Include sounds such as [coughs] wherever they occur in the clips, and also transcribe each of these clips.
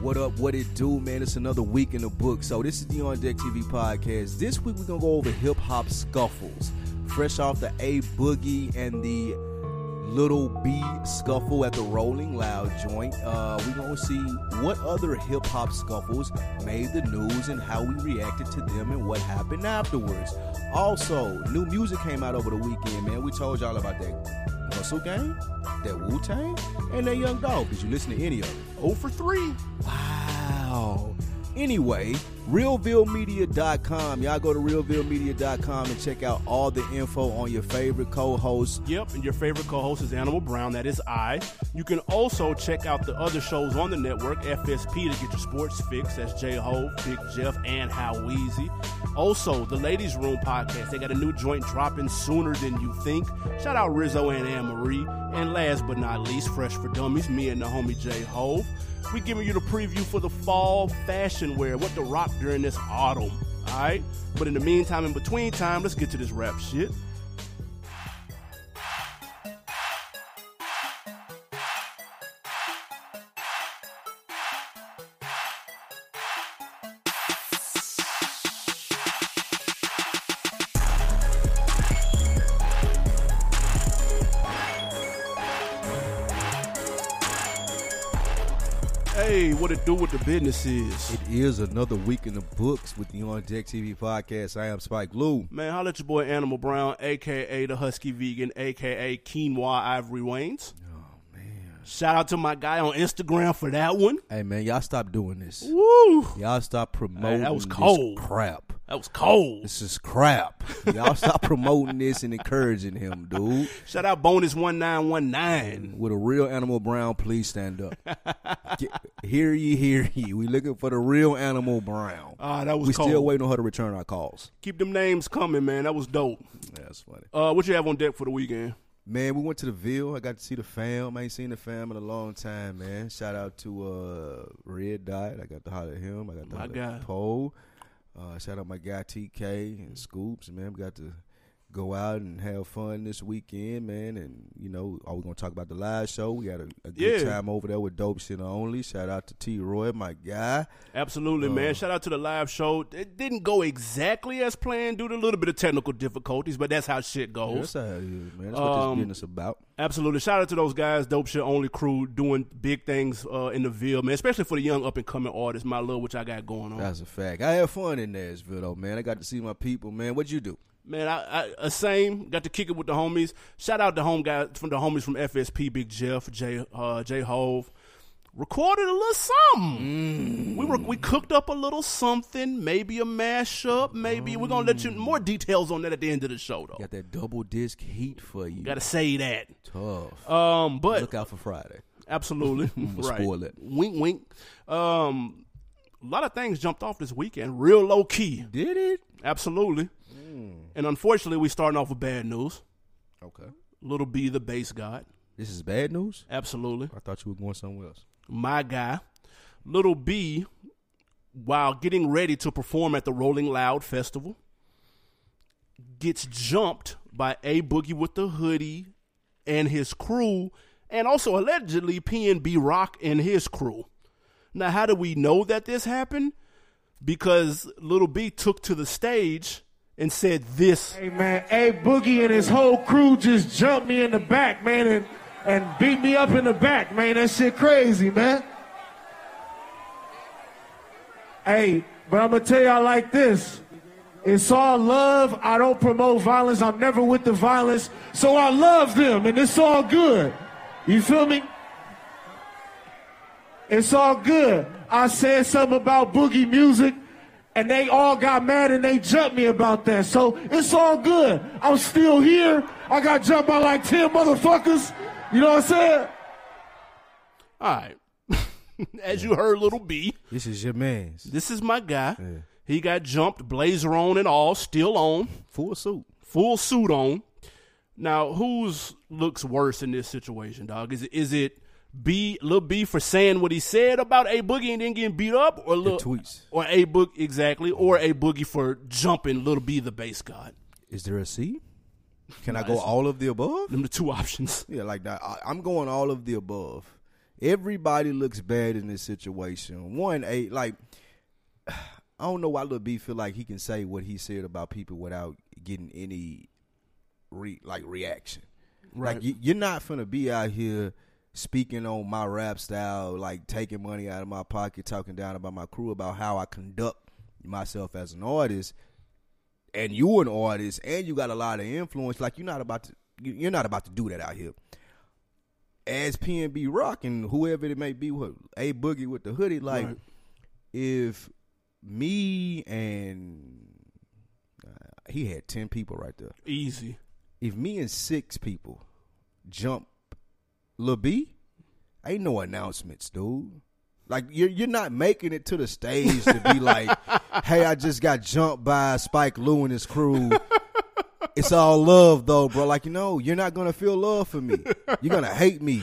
What up, what it do, man? It's another week in the book. So this is the On Deck TV podcast. This week we're gonna go over hip hop scuffles. Fresh off the A Boogie and the Little B scuffle at the Rolling Loud joint. Uh, we're gonna see what other hip hop scuffles made the news and how we reacted to them and what happened afterwards. Also, new music came out over the weekend, man. We told y'all about that Hustle Gang, that Wu Tang, and that Young Dolph. Did you listen to any of it? Oh for 3. Wow. Anyway, realvillemedia.com. Y'all go to realvillemedia.com and check out all the info on your favorite co-hosts. Yep, and your favorite co-host is Animal Brown. That is I. You can also check out the other shows on the network, FSP to get your sports fix. That's J Ho, Big Jeff, and How Weezy. Also, the Ladies Room podcast. They got a new joint dropping sooner than you think. Shout out Rizzo and Anne Marie. And last but not least, Fresh for Dummies, me and the homie J Hove. We giving you the preview for the fall fashion wear, what the rock during this autumn. Alright? But in the meantime, in between time, let's get to this rap shit. What it do with the business is. It is another week in the books with the On Deck TV podcast. I am Spike Lou. Man, holla at your boy Animal Brown, aka the Husky Vegan, aka Quinoa Ivory Waynes. Oh man. Shout out to my guy on Instagram for that one. Hey man, y'all stop doing this. Woo! Y'all stop promoting that was this cold. crap. That was cold. This is crap. Y'all stop promoting this and encouraging him, dude. Shout out Bonus one nine one nine. With a real Animal Brown, please stand up. Get, hear ye, hear ye. We looking for the real Animal Brown. Ah, that was we cold. still waiting on her to return our calls. Keep them names coming, man. That was dope. Yeah, that's funny. Uh, what you have on deck for the weekend? Man, we went to the Ville. I got to see the fam. I ain't seen the fam in a long time, man. Shout out to uh, Red Dot. I got to holler at him. I got to My holler at Poe. Uh, shout out my guy TK and Scoops. Man, we got to go out and have fun this weekend, man. And, you know, are we going to talk about the live show? We had a, a good Yeah. time over there with Dope Shit Only. Shout out to T Roy, my guy. Absolutely, Uh. man. Shout out to the live show. It didn't go exactly as planned due to a little bit of technical difficulties, but that's how shit goes. That's how it is, man. That's what Um, this business about. Absolutely. Shout out to those guys, Dope Shit Only crew, doing big things uh, in the Ville, man, especially for the young up and coming artists, my love, which I got going on. That's a fact. I had fun in Nashville, though, man. I got to see my people, man. What'd you do? Man, I, I uh, same got to kick it with the homies. Shout out the home guys from the homies from FSP, Big Jeff, J uh, J Hove. Recorded a little something. We were we cooked up a little something, maybe a mashup, maybe we're gonna let you more details on that at the end of the show though. Got that double disc heat for you. Got to say that. Tough. Um, but Look out for Friday. Absolutely. [laughs] Right. spoil it. Wink, wink. Um, a lot of things jumped off this weekend, real low key. Did it? Absolutely. And unfortunately, we're starting off with bad news. Okay. Little B, the BasedGod. This is bad news? Absolutely. I thought you were going somewhere else. My guy. Little B, while getting ready to perform at the Rolling Loud Festival, gets jumped by A Boogie with the hoodie and his crew, and also allegedly PNB Rock and his crew. Now, how do we know that this happened? Because Little B took to the stage and said this. Hey man, A Boogie and his whole crew just jumped me in the back, man, and, and beat me up in the back, man. That shit crazy, man. Hey, but I'm gonna tell y'all like this. It's all love. I don't promote violence. I'm never with the violence. So I love them and it's all good. You feel me? It's all good. I said something about boogie music and they all got mad and they jumped me about that. So it's all good. I'm still here. I got jumped by like 10 motherfuckers. You know what I'm saying? All right. [laughs] As you heard, Little B, This is your man's. this is my guy. He got jumped, blazer on and all, still on, Full suit. full suit on. Now, whose looks worse in this situation, dog? Is it is it B Lil B for saying what he said about A Boogie and then getting beat up, or Lil, tweets. or A Boog exactly, or A Boogie for jumping Little B the BasedGod? Is there a C? Can I go all of the above? Them the two options. [laughs] Yeah, like that. I, I'm going all of the above. Everybody looks bad in this situation. One, a like, [sighs] I don't know why Lil B feel like he can say what he said about people without getting any re like reaction. Right. Like you, you're not gonna be out here speaking on my rap style, like taking money out of my pocket, talking down about my crew, about how I conduct myself as an artist, and you an artist, and you got a lot of influence. Like you're not about to, you- you're not about to do that out here. As PNB Rock and whoever it may be, what a boogie with the hoodie, like Right. if me and uh, he had ten people right there Easy. if me and six people jump Lil B, ain't no announcements, dude. Like you're you're not making it to the stage to be like, [laughs] hey, I just got jumped by Spike Lou and his crew. It's all love though, bro. Like you know, you're not gonna feel love for me. You're gonna hate me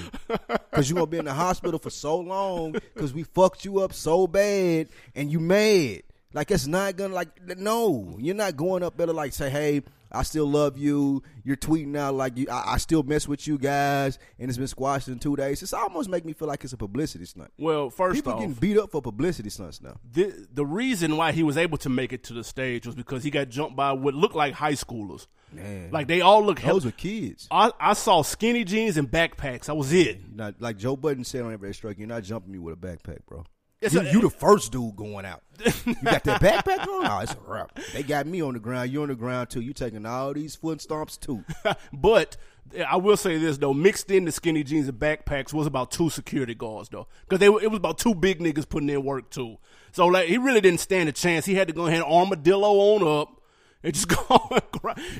because you're gonna be in the hospital for so long because we fucked you up so bad and you mad. Like it's not gonna like no. You're not going up there to like say, hey, I still love you. You're tweeting out like you. I, I still mess with you guys, and it's been squashed in two days. It's almost make me feel like it's a publicity stunt. Well, first People off, getting beat up for publicity stunts now. the the reason why he was able to make it to the stage was because he got jumped by what looked like high schoolers. Man, Like they all look. those Hell- are kids. I, I saw skinny jeans and backpacks. That was it. Not like Joe Budden said on every strike. You're not jumping me with a backpack, bro. It's You, a- you the first dude going out. You got that backpack on? Oh, it's a wrap. They got me on the ground. You on the ground too. You taking all these foot stomps too. [laughs] but I will say this though, mixed in the skinny jeans and backpacks was about two security guards though, because they it was about two big niggas putting in work too. So like he really didn't stand a chance. He had to go ahead and armadillo on up and just [laughs] go and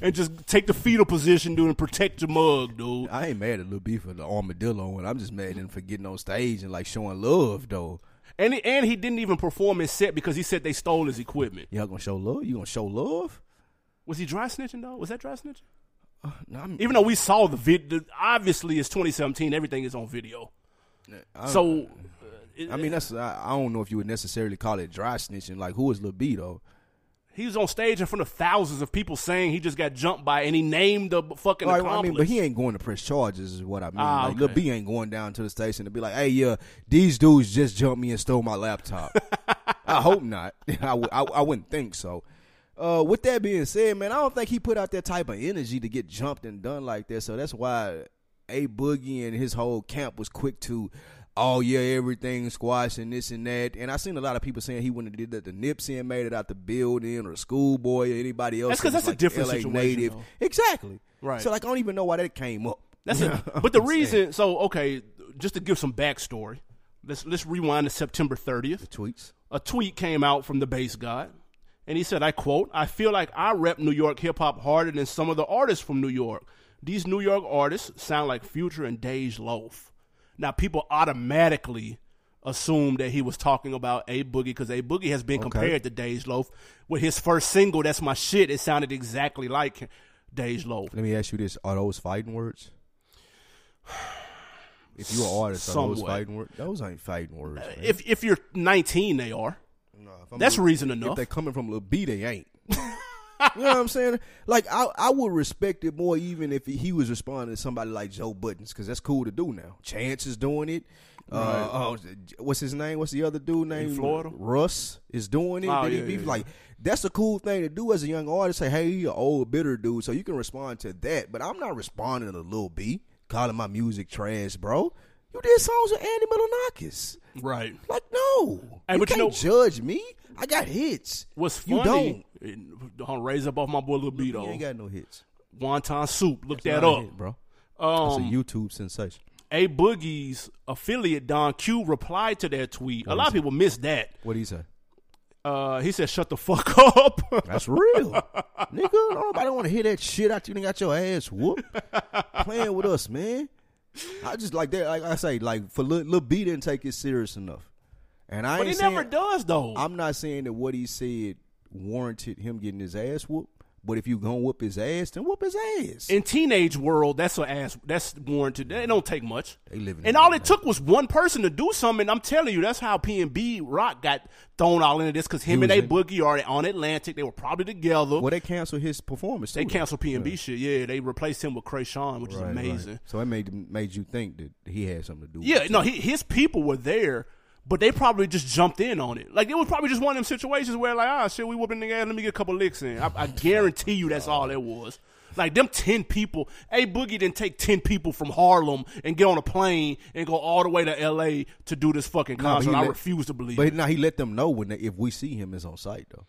and just take the fetal position, dude, and protect your mug, dude. I ain't mad at Lil B for the armadillo, and I'm just mad at him for getting on stage and like showing love though. And he, and he didn't even perform his set because he said they stole his equipment. Y'all gonna show love? You gonna show love? Was he dry snitching though? Was that dry snitching? No, I'm, Even though we saw the video, obviously it's 2017. Everything is on video. I, So, uh, I mean, that's I, I don't know if you would necessarily call it dry snitching. Like, who is Lil B though? He was on stage in front of thousands of people saying he just got jumped by, and he named the fucking accomplice. I mean, but he ain't going to press charges, is what I mean. Ah, like, Lil. B ain't going down to the station to be like, "Hey, yeah, these dudes just jumped me and stole my laptop." [laughs] I hope not. [laughs] I, w- I, I wouldn't think so. Uh, with that being said, man, I don't think he put out that type of energy to get jumped and done like that. So that's why a boogie and his whole camp was quick to, oh yeah, everything squash and this and that. And I seen a lot of people saying he wouldn't have did that The Nipsey and made it out the building or Schoolboy or anybody else. That's 'cause that was, that's a different LA situation, native. though. Exactly. Right. So like I don't even know why that came up. That's [laughs] You it. But the what I'm saying? reason, so okay, just to give some backstory, let's let's rewind to September 30th. tweets. a tweet came out from the BasedGod, and he said, I quote, I feel like I rep New York hip hop harder than some of the artists from New York. These New York artists sound like Future and Dej Loaf. Now, people automatically assume that he was talking about A Boogie because A Boogie has been compared to Dej Loaf. With his first single, That's My Shit, it sounded exactly like Dej Loaf. Let me ask you this: Are those fighting words? [sighs] If you're an artist, are those Somewhat. fighting words? Those ain't fighting words. Uh, man. If, if you're 19, they are. No, if I'm That's reason If enough. they coming from Lil B, they ain't. [laughs] you know what I'm saying? Like I, I would respect it more even if he was responding to somebody like Joe Budden because that's cool to do now. Chance is doing it. Uh, oh, what's his name? What's the other dude name? Florida? Russ is doing it. Oh, yeah, yeah. Like that's a cool thing to do as a young artist. Say, hey, you an old bitter dude, so you can respond to that. But I'm not responding to Lil B calling my music trash, bro. You did songs with Andy Milonakis. Right. Like, no. Hey, you but you can't know- judge me. I got hits. What's You funny, don't raise up off my boy Lil B, You though. ain't got no hits. Wonton Soup. Look that up. hit, bro. That's a Um, YouTube sensation. A Boogie's affiliate Don Q replied to that tweet. A lot of people missed that. What do you say? Uh, he said, "Shut the fuck [laughs] up." That's real, nigga. Nobody want to hear that shit out you. Got your ass whooped playing with us, man. I just like that. Like I say, like for Lil, Lil B didn't take it serious enough, and I but he never saying, does, though. I'm not saying that what he said warranted him getting his ass whooped, But if you gonna whoop his ass, then whoop his ass. in teenage world, that's a ass. That's warranted. It don't take much. They living and all it took was one person to do something. I'm telling you, that's how PNB Rock got thrown all into this because him and in- Boogie are on Atlantic. They were probably together. well, they canceled his performance. they too, though. canceled PNB shit. Yeah, they replaced him with Kreayshawn, which Right, is right. amazing. So it made made you think that he had something to do. with Yeah, no, he, his people were there, but they probably just jumped in on it. Like it was probably just one of them situations where like, ah, shit, we whooping the ass. Let me get a couple licks in. I, I guarantee you, that's all it was. Like them ten people. A Boogie didn't take ten people from Harlem and get on a plane and go all the way to L.A. to do this fucking No, but concert. he I let- refuse to believe. But it. now he let them know when they, if we see him is on site though.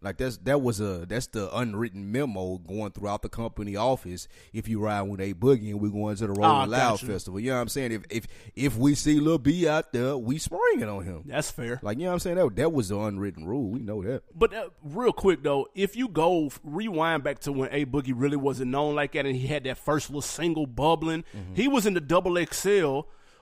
Like that's that was a that's the unwritten memo going throughout the company office. If you ride with a boogie and we're going to the Rolling Ah, Loud gotcha. festival, you know what I'm saying? If if if we see Lil B out there, we springing on him. That's fair. Like you know what I'm saying? That that was the unwritten rule. We know that. But uh, real quick though, if you go rewind back to when A Boogie really wasn't known like that, and he had that first little single bubbling, Mm-hmm. he was in the double XL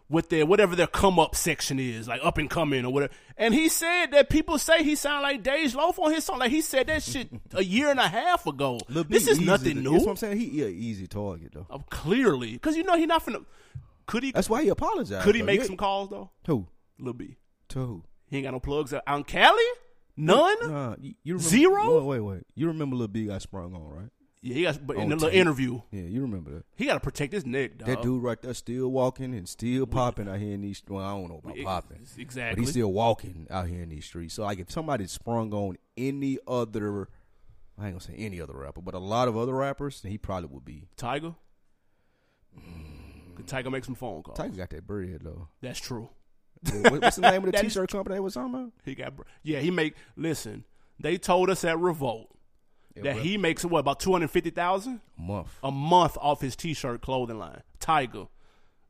with their whatever their come up section is, like up and coming or whatever. And he said that people say he sound like Dej Loaf on his song. Like he said that shit a year and a half ago. [laughs] This is nothing to- new. That's what I'm saying. He, he an easy target though. Uh, clearly, because you know he not finna. Could he? That's why he apologized. Could he though. make Yeah. some calls though? Who? Lil B. To who? He ain't got no plugs out on Cali. None. Nah, you, you remember, Zero? Wait, wait, wait. You remember Lil B got sprung on, right? Yeah, he got. But in the little tape. interview, Yeah, you remember that. he got to protect his neck, dog. That dude right there still walking and still popping out here in these. Well, I don't know about Ex- popping, exactly. but he's still walking out here in these streets. So, like, if somebody sprung on any other, I ain't gonna say any other rapper, but a lot of other rappers, then he probably would be. Tiger. Could Tiger make some phone calls? Tiger got that bread though. That's true. What- What's the name of the [laughs] That is t-shirt company they was talking about? He got. br- Yeah, he make. Listen, they told us at Revolt that he makes what about two hundred fifty thousand A month. a month off his T-shirt clothing line. Tiger.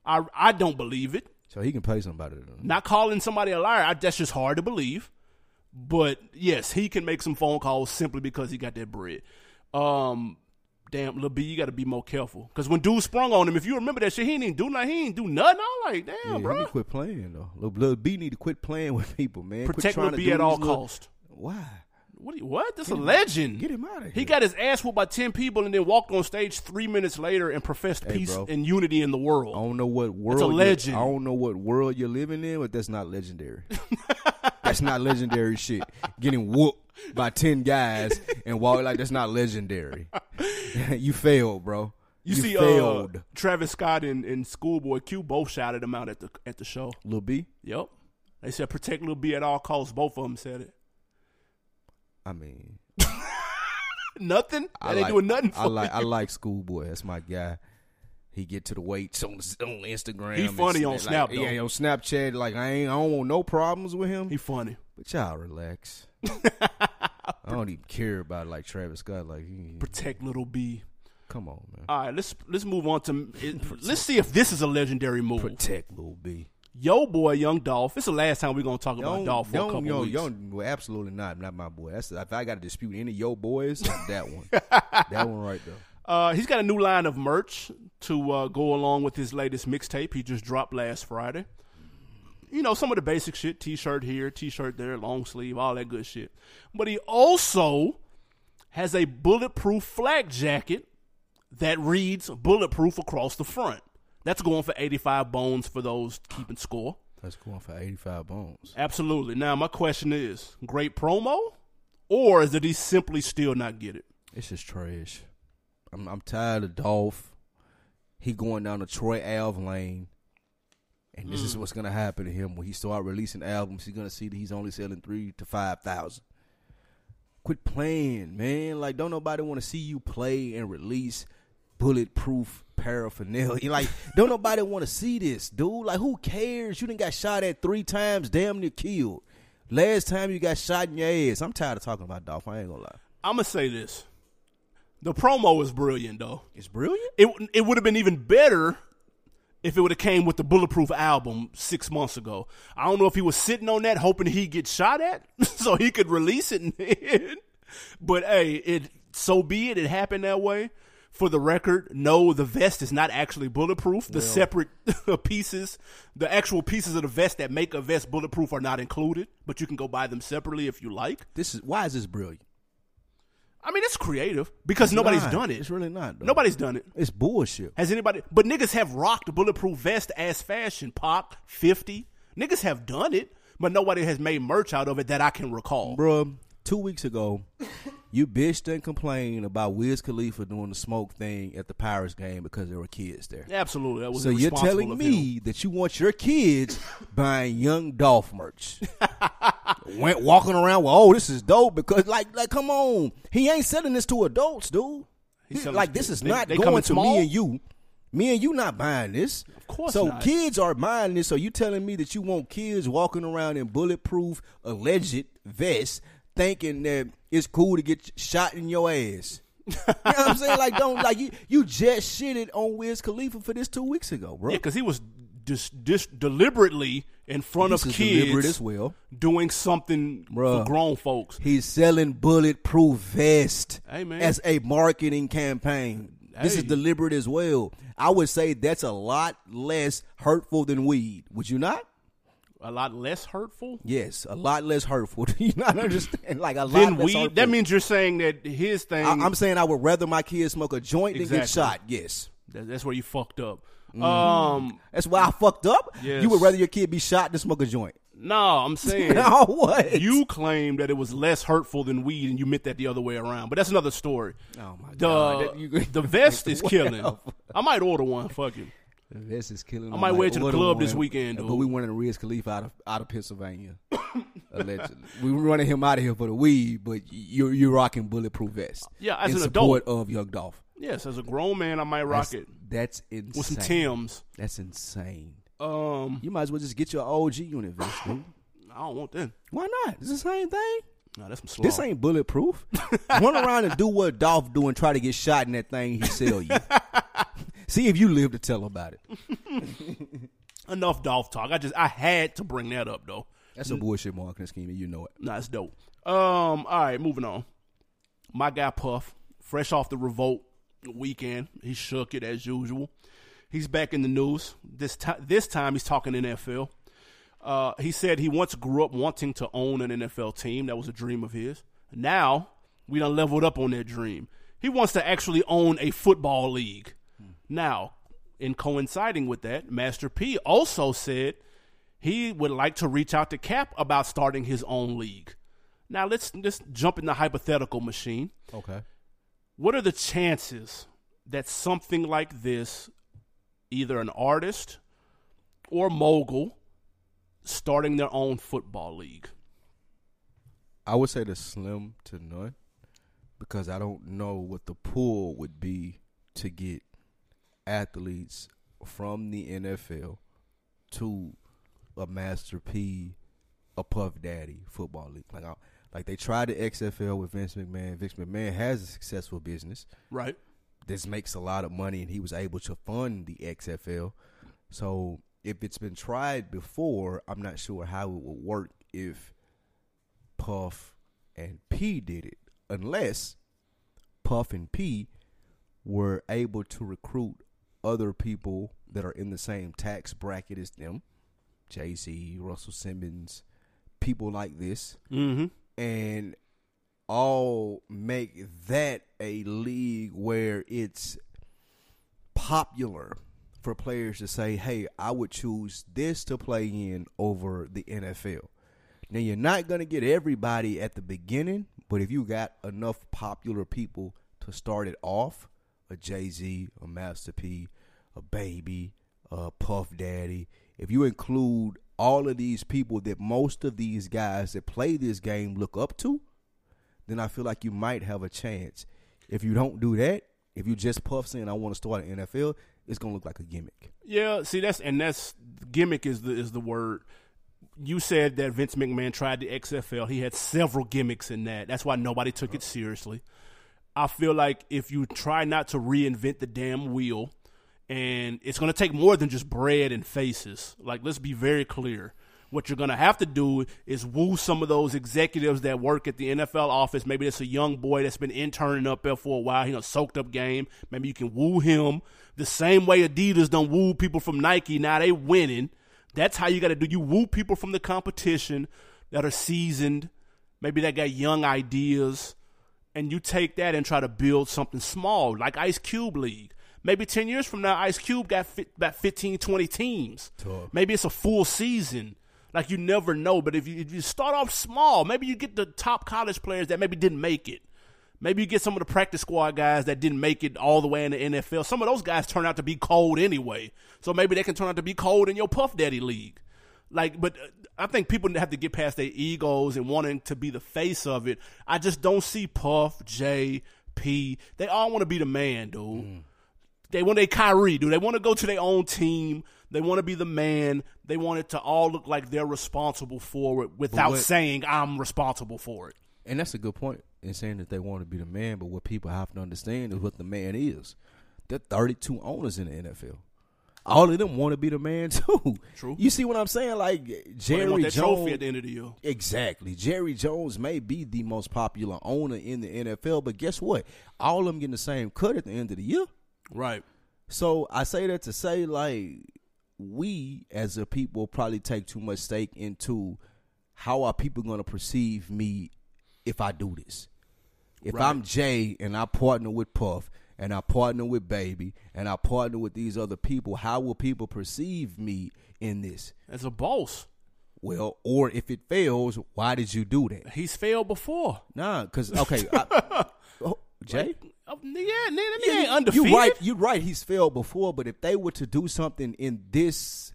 I I don't believe it. So he can pay somebody. To, Not calling somebody a liar. I, that's just hard to believe. But yes, he can make some phone calls simply because he got that bread. Um, damn, Lil B, you got to be more careful because when dude sprung on him, if you remember that shit, he didn't do nothing. He didn't do nothing. I'm like, damn, yeah, he bro. need to quit playing though. Lil, Lil B need to quit playing with people, man. Protect trying Lil to B at all little- cost. Why? What? you- What? That's a legend. Get him out of here. He got his ass whooped by ten people and then walked on stage three minutes later and professed Hey, peace bro. and unity in the world. I don't know what world. a you're- legend. I don't know what world you're living in, but that's not legendary. [laughs] that's not legendary shit. Getting whooped by ten guys and walk like that's not legendary. [laughs] you failed, bro. You, see, failed. uh, Travis Scott and, and Schoolboy Q both shouted him out at the at the show. Lil B. Yep. They said protect Lil B at all costs. Both of them said it. I mean, Nothing. That I ain't like, doing nothing for I like. I like Schoolboy. That's my guy. He get to the weights on, on Instagram. He funny on like, Snap, though. Yeah, on Snapchat. Like I ain't. I don't want no problems with him. He funny. But y'all relax. [laughs] I don't even care about like Travis Scott. Like, he, Protect Little B. come on, man. All right, let's let's move on to [laughs] let's see if this is a legendary move. Protect little B. Yo, boy, Young Dolph. It's the last time we're gonna talk about Dolph for a couple yo, weeks. yo, well, absolutely not. Not my boy. That's if I got to dispute any Yo boys, that one. [laughs] that one right there. Uh, he's got a new line of merch to uh, go along with his latest mixtape. He just dropped last Friday. You know, some of the basic shit t shirt here, t shirt there, long sleeve, all that good shit. But he also has a bulletproof flak jacket that reads bulletproof across the front. That's going for 85 bones for those keeping score. That's going for eighty-five bones. Absolutely. Now, my question is great promo, or is it he simply still not get it? It's just trash. I'm, I'm tired of Dolph. He going down the Troy Ave lane, and this Mm. is what's gonna happen to him when he start releasing albums. He's gonna see that he's only selling three to five thousand. Quit playing, man. Like, don't nobody want to see you play and release bulletproof paraphernalia. [laughs] Like, don't nobody want to see this, dude. Like, who cares? You didn't got shot at three times, damn near killed. Last time you got shot in your ass. I'm tired of talking about Dolph. I ain't gonna lie. I'm to say this. The promo is brilliant, though. It's brilliant. It, it would have been even better if it would have came with the Bulletproof album six months ago. I don't know if he was sitting on that hoping he'd get shot at [laughs] so he could release it [laughs] then. But hey, it so be it. It happened that way. For the record, no, the vest is not actually bulletproof. The separate [laughs] pieces, the actual pieces of the vest that make a vest bulletproof are not included, but you can go buy them separately if you like. This is why is this brilliant? I mean, it's creative because nobody's Not. done it. It's really not. Though. Nobody's done it. It's bullshit. Has anybody? But niggas have rocked bulletproof vest as fashion. Pac, fifty. Niggas have done it, but nobody has made merch out of it that I can recall. Bruh, two weeks ago, you bitched and complained about Wiz Khalifa doing the smoke thing at the Pirates game because there were kids there. Absolutely, that was So you're telling me that you want your kids [laughs] buying Young Dolph merch, went walking around with, oh, this is dope because, like, like, come on, he ain't selling this to adults, dude. Selling like, this is they- not they going to small? me and you. Me and you not buying this. Of course not. So not. kids are buying this. So you telling me that you want kids walking around in bulletproof alleged vests, thinking that it's cool to get shot in your ass. you know what I'm saying? Like, don't like you. You just shitted on Wiz Khalifa for this two weeks ago, bro. Yeah, because he was dis, dis, deliberately in front This of kids as well. doing something Bruh. for grown folks. He's selling bulletproof vest Hey, as a marketing campaign. This is deliberate as well. I would say that's a lot less hurtful than weed. Would you not? A lot less hurtful Yes, a lot less hurtful. [laughs] Do you not understand? Like a lot than less weed. hurtful. That means you're saying that his thing. I, am saying I would rather my kids smoke a joint than get shot. Yes, that- that's where you fucked up. Mm-hmm. Um, that's why I fucked up. Yes. You would rather your kid be shot than smoke a joint. no, I'm saying [laughs] No, what? you claim that it was less hurtful than weed, and you meant that the other way around. But that's another story. Oh my The god! [laughs] The vest is killing. I might order one. Fuck it. This is killing. I might wear it to the club this weekend, But dude. we wanted Wiz Khalifa out of out of Pennsylvania. [laughs] allegedly, we were running him out of here for the weed, but you're you're rocking bulletproof vest. Yeah, as in an support of Young Dolph. Yes, as a grown man, I might rock That's, it that's insane. with some Tims. That's insane. Um, You might as well just get your OG unit vest, dude. [clears throat] I don't want that. Why not? It's the same thing. No, that's some slaw. This ain't bulletproof. [laughs] Run around and do what Dolph do and try to get shot in that thing he sell you. [laughs] See if you live to tell about it. [laughs] enough Dolph talk. I just I had to bring that up though. That's a bullshit marketing scheme, and you know it. Nah, it's dope. Um, all right, moving on. My guy Puff, fresh off the revolt weekend, he shook it as usual. He's back in the news. This time, this time he's talking NFL. Uh, he said he once grew up wanting to own an NFL team. That was a dream of his. Now we done leveled up on that dream. He wants to actually own a football league. Now, in coinciding with that, Master P also said he would like to reach out to Kap about starting his own league. Now let's just jump in the hypothetical machine. Okay. What are the chances that something like this, either an artist or mogul, starting their own football league? I would say the slim to none because I don't know what the pool would be to get athletes from the NFL to a Master P, a Puff Daddy football league. Like, I, like they tried the XFL with Vince McMahon. Vince McMahon has a successful business. Right. This makes a lot of money, and he was able to fund the XFL. So, if it's been tried before, I'm not sure how it would work if Puff and P did it, unless Puff and P were able to recruit other people that are in the same tax bracket as them, Jay Z, Russell Simmons, people like this, Mm-hmm. and all make that a league where it's popular for players to say, "Hey, I would choose this to play in over the NFL." Now you're not going to get everybody at the beginning, but if you got enough popular people to start it off, a Jay-Z, a Master P, a Baby, a Puff Daddy, if you include all of these people that most of these guys that play this game look up to, then I feel like you might have a chance. If you don't do that, if you just puff saying I want to start an NFL, it's gonna look like a gimmick. Yeah, see that's and that's gimmick is the is the word. You said that Vince McMahon tried the XFL. He had several gimmicks in that. That's why nobody took it seriously. I feel like if you try not to reinvent the damn wheel, and it's going to take more than just bread and faces. Like, let's be very clear. What you're going to have to do is woo some of those executives that work at the NFL office. Maybe it's a young boy that's been interning up there for a while. He done soaked up game. Maybe you can woo him the same way Adidas done woo people from Nike. Now they winning. That's how you got to do. You woo people from the competition that are seasoned. Maybe that got young ideas and you take that and try to build something small like Ice Cube League. Maybe 10 years from now, Ice Cube got fi- about 15, 20 teams. Tough. Maybe it's a full season. Like you never know. But if you, if you start off small, maybe you get the top college players that maybe didn't make it. Maybe you get some of the practice squad guys that didn't make it all the way in the NFL. Some of those guys turn out to be cold anyway. So maybe they can turn out to be cold in your Puff Daddy league. Like, but uh, I think people have to get past their egos and wanting to be the face of it. I just don't see Puff, Jay, P. They all want to be the man, dude. They want a Kyrie, dude. They want to go to their own team. They want to be the man. They want it to all look like they're responsible for it without what- saying I'm responsible for it. And that's a good point in saying that they want to be the man, but what people have to understand is what the man is. There are 32 owners in the NFL. All of them want to be the man [laughs] too. True. You see what I'm saying? Like Jerry trophy Jones. at the end of the year. Exactly. Jerry Jones may be the most popular owner in the NFL, but guess what? All of them getting the same cut at the end of the year. Right. So I say that to say, like, we as a people probably take too much stake into how are people going to perceive me if I do this. If Right. I'm Jay and I partner with Puff and I partner with Baby and I partner with these other people, how will people perceive me in this? As a boss, Well, or if it fails, why did you do that? he's failed before. Nah, because okay, I, [laughs] oh, Jay. Oh, yeah, nigga, nigga ain't you- undefeated. You're right. You're right. He's failed before, but if they were to do something in this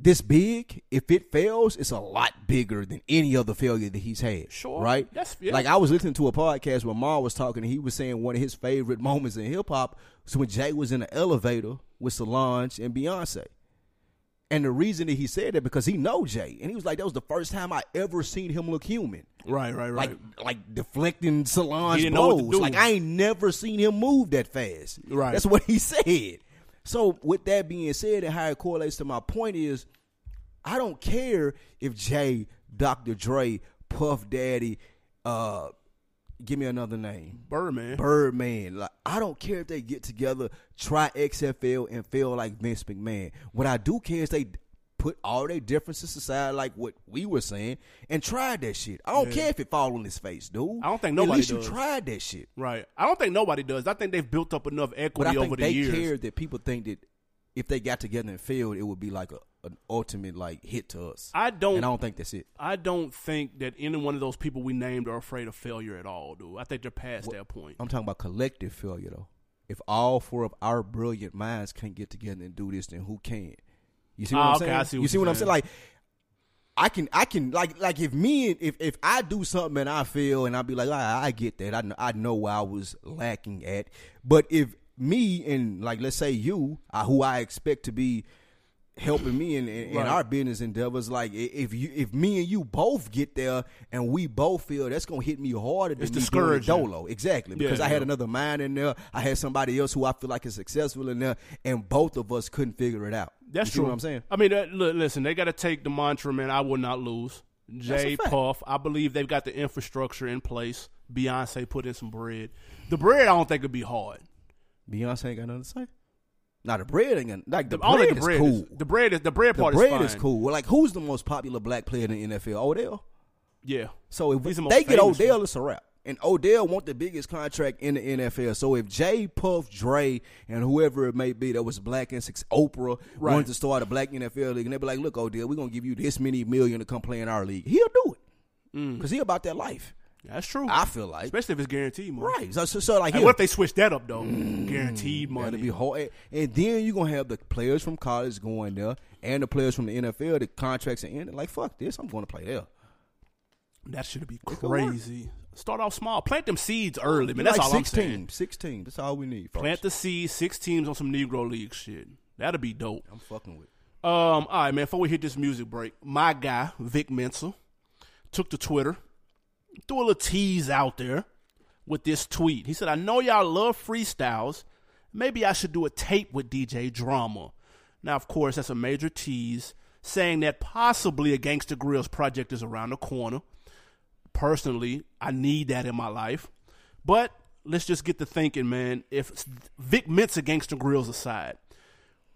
this big, if it fails, it's a lot bigger than any other failure that he's had. Sure. right? That's- yeah. like I was listening to a podcast where Ma was talking, and he was saying one of his favorite moments in hip hop was when Jay was in the elevator with Solange and Beyonce. And the reason that he said that because he know Jay, and he was like, "That was the first time I ever seen him look human." Right, right, right. like like deflecting Solange blows. Like I ain't never seen him move that fast. Right. That's what he [laughs] said. So with that being said, and how it correlates to my point is, I don't care if Jay, Dr. Dre, Puff Daddy, uh, give me another name. Birdman. Birdman. Like I don't care if they get together, try XFL and feel like Vince McMahon. What I do care is they put all their differences aside, like what we were saying, and try that shit. I don't care if it fall on his face, dude. I don't think nobody. At least does. you tried that shit. Right. I don't think nobody does. I think they've built up enough But equity I think over the they years. care that people think that if they got together and failed, it would be like a an ultimate like hit to us. I don't. and I don't think that's it. I don't think that any one of those people we named are afraid of failure at all, dude. I think they're past that point. I'm talking about collective failure though. If all four of our brilliant minds can't get together and do this, then who can? You see what Ah, I'm okay, saying? I see what you see what I'm saying. saying? Like I can, I can, like, like if me, if if I do something and I fail, and I be like, I, I get that, I know, I know where I was lacking at. But if me and like, let's say you, uh, who I expect to be helping me in, in, in our business endeavors, like if you, if me and you both get there and we both feel that's gonna hit me harder than It's me discouraging. dolo, exactly. Because Yeah, I had yeah. another mind in there, I had somebody else who I feel like is successful in there, and both of us couldn't figure it out. That's You true. What I'm saying. I mean, uh, look, listen, they got to take the mantra, man. I will not lose. Jay. Puff, I believe they've got the infrastructure in place. Beyonce put in some bread. The bread, I don't think would be hard. Beyonce ain't got nothing to say. Now the bread ain't like the, The, bread the is bread cool. is the bread is the bread the part bread is is, cool. Well, like who's the most popular black player in the NFL? Odell. Yeah, So if He's the they get Odell, it's a wrap. And Odell want the biggest contract in the NFL. So if Jay, Puff, Dre, and whoever it may be that was black and six, Oprah Right. wanted to start a black NFL league, and they'd be like, "Look, Odell, we're gonna give you this many million to come play in our league." He'll do it mm. because he about that life. That's true. I feel like Especially if it's guaranteed money. right. So, so, so like, And what if they switch that up though? Guaranteed money. That'll be hard. And then you're gonna have the players from college going there and the players from the NFL. The contracts are ending. Like fuck this, I'm going to play there. That should be crazy. Start off small. Plant them seeds early, man. That's like all six I'm saying. teams. Six teams. That's all we need. Folks. Plant the seeds, six teams on some Negro League shit. That'll be dope. I'm fucking with. Um, all right, man. Before we hit this music break, my guy Vic Mensa took to Twitter, threw a little tease out there with this tweet. He said, "I know y'all love freestyles. Maybe I should do a tape with DJ Drama." Now, of course, that's a major tease, saying that possibly a Gangsta Grillz project is around the corner. Personally, I need that in my life, but let's just get to thinking, man. If Vic Mensa Gangsta Grillz aside,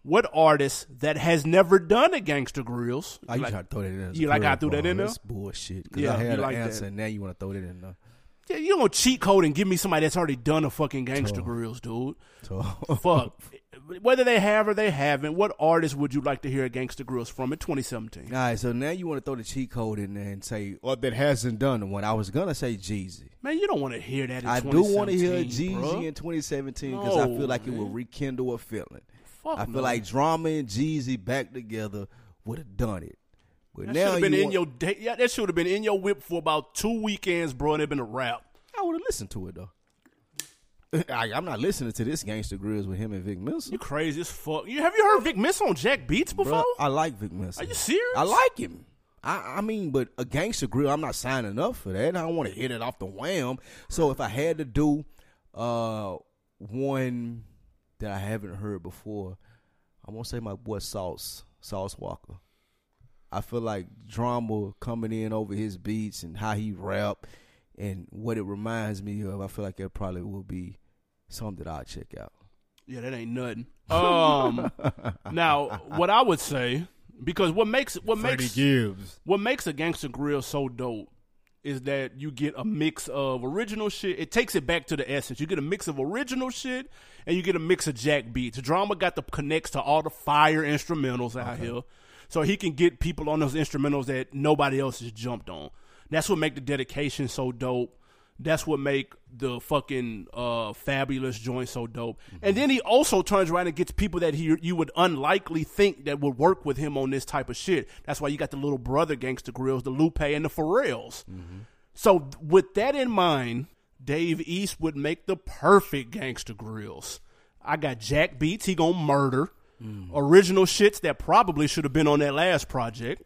what artist that has never done a gangster Grillz? I you like- try to throw that in. You like I threw that in there? That's bullshit. Yeah, I you had like an that. and now you want to throw that in there. Yeah, you don't cheat code and give me somebody that's already done a fucking Gangsta Grillz, dude. Fuck. [laughs] Whether they have or they haven't, what artist would you like to hear a gangster Grillz from in 2017? All right, so now you want to throw the cheat code in there and say, "Well, that hasn't done one." I was gonna say Jeezy. Man, you don't want to hear that. In I do want to hear 2017, Jeezy in 2017 because I feel like it will rekindle a feeling. Fuck I feel like Drama and Jeezy back together would have done it. But that now should have been you in want- your day. Yeah, that should have been in your whip for about two weekends, bro. And it been a wrap. I would have listened to it though. [laughs] I, I'm not listening to this Gangster Grillz with him and Vic Mensa. You crazy as fuck. You have you heard Vic Miss on Jack Beats before? Bruh, I like Vic Mensa. Are you serious? I like him. I, I mean, but a gangster grill, I'm not signing up for that. I don't want to hit it off the wham. So if I had to do uh, one that I haven't heard before, I'm gonna say my boy Sauce, Sauce Walka. I feel like drama coming in over his beats and how he rap and what it reminds me of. I feel like that probably will be something that I'll check out. Yeah, that ain't nothing. [laughs] Um, now what I would say because what makes what makes Gibbs. what makes a gangster grill so dope is that you get a mix of original shit. It takes it back to the essence. You get a mix of original shit and you get a mix of jack beats. Drama got the connects to all the fire instrumentals out here. So he can get people on those instrumentals that nobody else has jumped on. That's what make the dedication so dope. That's what make the fucking uh, Fabolous joint so dope. And then he also turns around and gets people that he you would unlikely think that would work with him on this type of shit. That's why you got the little brother gangster Grillz, the Lupe and the Pharrells. So with that in mind, Dave East would make the perfect gangster Grillz. I got Jack Beats, he gonna murder. Original shits that probably should have been on that last project.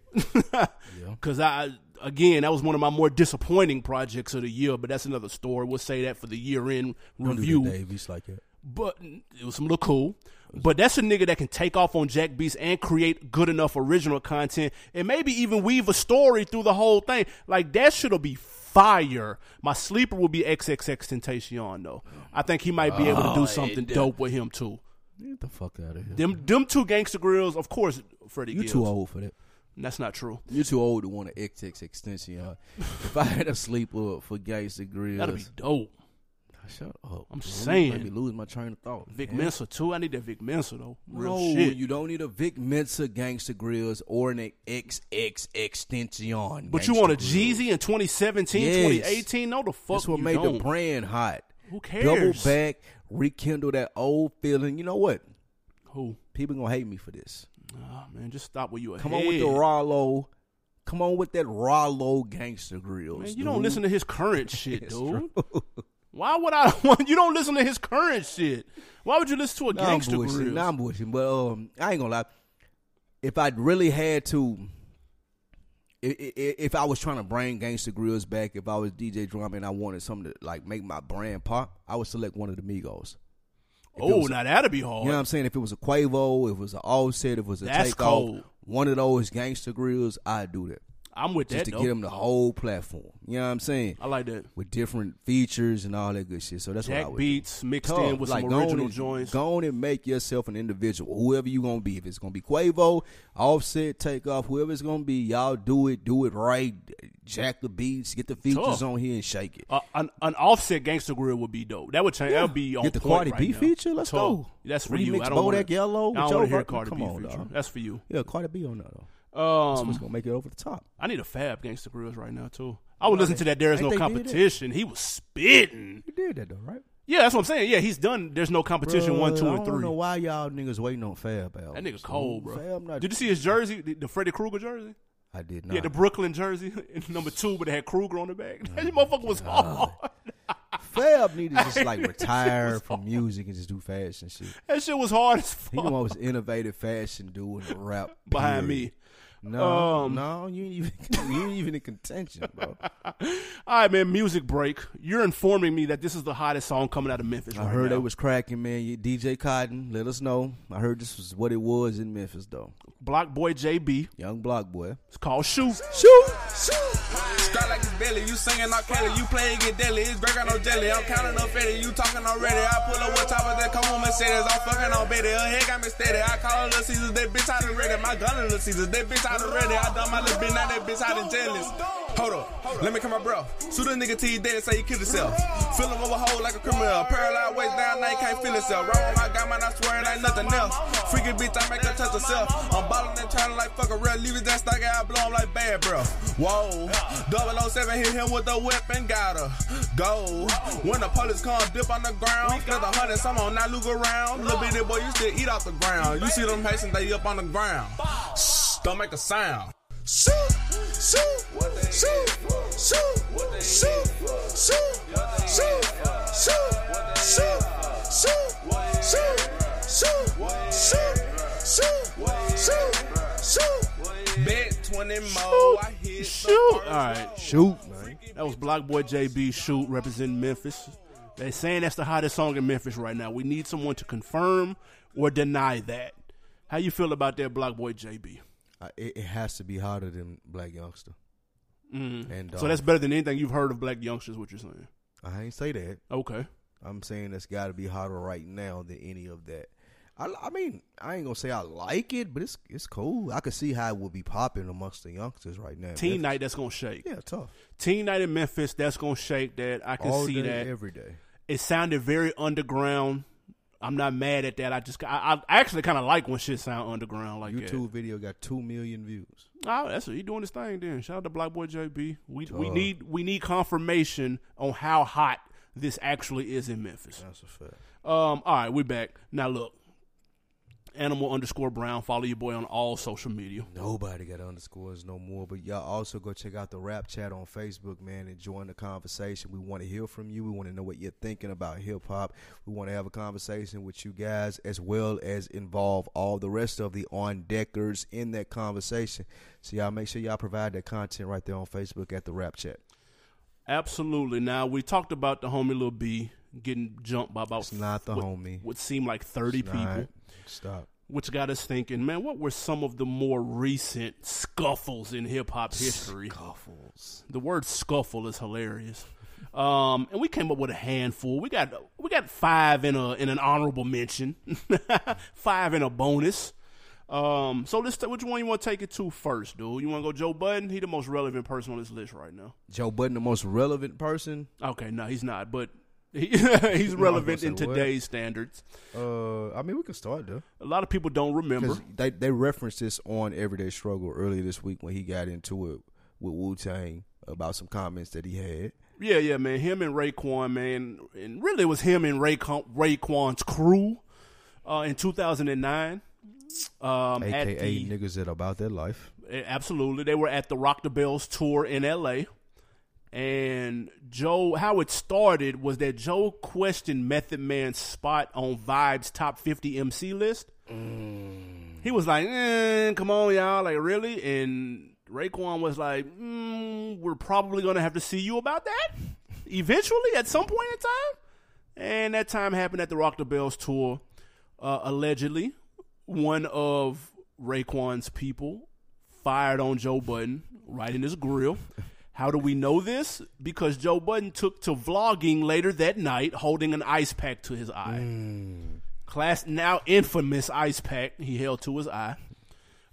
[laughs] Cause I again, that was one of my more disappointing projects of the year, but that's another story. We'll say that for the year end review Davies like that. but it was a little cool. But that's a nigga that can take off on Jack Beats and create good enough original content and maybe even weave a story through the whole thing. Like that shit'll be fire. My sleeper will be XXX Tentacion though. I think he might be able to do oh, something dope with him too. Get the fuck out of here. Them them two gangster Grillz, of course, Freddie You Gibbs. too old for that. That's not true. You're too old to want an XXXTentacion. Huh? if I had a sleeper for Gangsta Grillz, That'll be dope. shut up. I'm bro. saying. Let me lose my train of thought. Vic man. Mensa too. I need that Vic Mensa though. Real no, shit. you don't need a Vic Mensa Gangsta Grillz or an XXXTentacion. but you want a Jeezy in 2017, Yes. 2018? No, the fuck That's what made don't. the brand hot. Who cares? Double back, rekindle that old feeling. You know what? Who? People gonna hate me for this. Ah, man, just stop where you ahead. Come on with the Rollo. Come on with that Rollo gangster Grillz. Man, you don't listen to his current [laughs] shit, dude. Why would I? [laughs] Want you don't listen to his current shit. Why would you listen to a Nah, gangster grill? Nah, I'm bullshitting. But um, I ain't gonna lie. If I really had to, if I was trying to bring Gangsta Grillz back, if I was DJ Drama and I wanted something to like make my brand pop, I would select one of the Migos. Oh, was- now that'd be hard. You know what I'm saying? If it was a Quavo, if it was an Offset, if it was a That's Takeoff, cold. one of those gangster Grillz, I'd do that I'm with just that. Just to though. get them the whole platform. You know what I'm saying? I like that. With different features and all that good shit. So that's what I Jack would beats mixed do. in with Like, some go original and- joints. Go on and make yourself an individual, whoever you gonna be. If it's gonna be Quavo, Offset, Takeoff, whoever it's gonna be, y'all do it, do it right. Jack the beats, get the features Tough. on here and shake it. Uh, an, an offset gangster grill would be dope. That would change. That would be on Get the Cardi right B now. feature. Let's Tough. go. That's for you. Remix I don't wanna, Yellow. I don't want to hear Cardi Come B on, feature. dog. That's for you. Yeah, Cardi B on that though. Um, gonna make it over the top. I need a Fab Gangsta Grillz right now too. I would listen to that. There is Ain't no they did that? competition. He was spitting. You did that though, right? Yeah, that's what I'm saying. Yeah, he's done. There's no competition. one, Bruh, two, I and don't three. know why y'all niggas waiting on Fab albums. That nigga cold, bro. Fab not. Did you see his jersey? The, the Freddy Krueger jersey? I did not. Yeah, the Brooklyn jersey, [laughs] number two, but it had Krueger on the back. [laughs] That motherfucker was hard. Fab needed to just like [laughs] retire from music and just do fashion shit. That shit was hard as fuck. He the most innovative fashion dude in the rap. Behind period. me. No, Um, no, you ain't even [laughs] you ain't even in contention, bro. [laughs] All right, man. Music break. You're informing me that this is the hottest song coming out of Memphis. I right heard now. it was cracking, man. You- DJ Cotton, let us know. I heard this was what it was in Memphis, though. BlocBoy JB. Young block boy. It's called Shoot. Shoot. Start like it's belly, you singing not Kelly, you playing get deadly, it's burger no jelly. I'm counting up fatty, you talking already. I pull up with top of that come on Mercedes, I'm fucking on Betty. Her head got me steady. I call her Little Caesars, that bitch out of ready. My gun in Little Caesars, that bitch out already. I done my little bitch, now that bitch out and jealous. Hold up, let me come my bro. Shoot a nigga till he dead and say he killed himself. Fill him over hole like a criminal. Paralyzed waist down, now he can't feel himself. Roll my guy, man, I swear it ain't nothing else. Freaky bitch, I make her touch herself. I'm ballin' and turning like fuck a real. Leave it that stock out, blow him like bad, bro. Whoa, 007 hit him with a weapon, got her. Go. When the police come, dip on the ground. Split the hundred, some on not look around. Little bitty boy, you still eat off the ground. You see them Haitians, they up on the ground. Shh, don't make a sound. Shoot, shoot, shoot, shoot, shoot, shoot, shoot, shoot, shoot, shoot, shoot, shoot, shoot, shoot. Shoot, shoot. Bet 20 more, I hit the Shoot. first All right. Shoot, man. That was BlocBoy JB Shoot representing Memphis. They're saying that's the hottest song in Memphis right now. We need someone to confirm or deny that. How you feel about that BlocBoy JB? Uh, it, it has to be hotter than Blac Youngsta. And uh, So that's better than anything you've heard of Blac Youngsta's. What you're saying? I ain't say that. Okay. I'm saying it's got to be hotter right now than any of that. I, I mean, I ain't gonna say I like it, but it's it's cool. I can see how it would be popping amongst the youngsters right now. Teen Memphis- Night that's gonna shake. yeah, tough. Teen Night in Memphis that's gonna shake. That I can All see day, that. every day. it sounded very underground. I'm not mad at that. I just I, I actually kind of like when shit sound underground like that. YouTube video got two million views. Oh, that's he doing his thing. Then shout out to BlocBoy JB. We we Uh. need we need confirmation on how hot this actually is in Memphis. That's a fact. Um, all right, we back now. Look, animal underscore brown. Follow your boy on all social media. Nobody got underscores no more. But y'all also go check out the rap chat on Facebook, man, and join the conversation. We want to hear from you. We want to know what you're thinking about hip hop. We want to have a conversation with you guys as well as involve all the rest of the on deckers in that conversation. So y'all make sure y'all provide that content right there on Facebook at the rap chat. Absolutely. Now we talked about the homie Lil B getting jumped by about It's not the what, homie. Would seem like thirty It's people. not. Stop. which got us thinking, man, what were some of the more recent scuffles in hip hop history? Scuffles. The word scuffle is hilarious. Um, and we came up with a handful. We got we got five in a in an honorable mention, [laughs] five in a bonus. Um, so let's which one you want to take it to first, dude? You want to go Joe Budden? He the most relevant person on this list right now. Joe Budden, the most relevant person. Okay, no, he's not, but [laughs] he's [laughs] relevant in what? today's standards. Uh, I mean, we can start there. A lot of people don't remember. They they referenced this on Everyday Struggle earlier this week when he got into it with Wu Tang about some comments that he had. Yeah, yeah, man. Him and Raekwon, man, and really it was him and Raekwon, Raekwon's crew uh, in 2009. Um, at AKA the, niggas that about their life. absolutely, they were at the Rock the Bells tour in L.A. And Joe, how it started was that Joe questioned Method Man's spot on Vibe's top 50 MC list. He was like, eh, "Come on, y'all, like really?" And Raekwon was like, mm, "We're probably gonna have to see you about that [laughs] eventually at some point in time." And that time happened at the Rock the Bells tour. Uh, allegedly, one of Raekwon's people fired on Joe Budden right in his grill. How do we know this? Because Joe Budden took to vlogging later that night holding an ice pack to his eye. Class now infamous ice pack he held to his eye.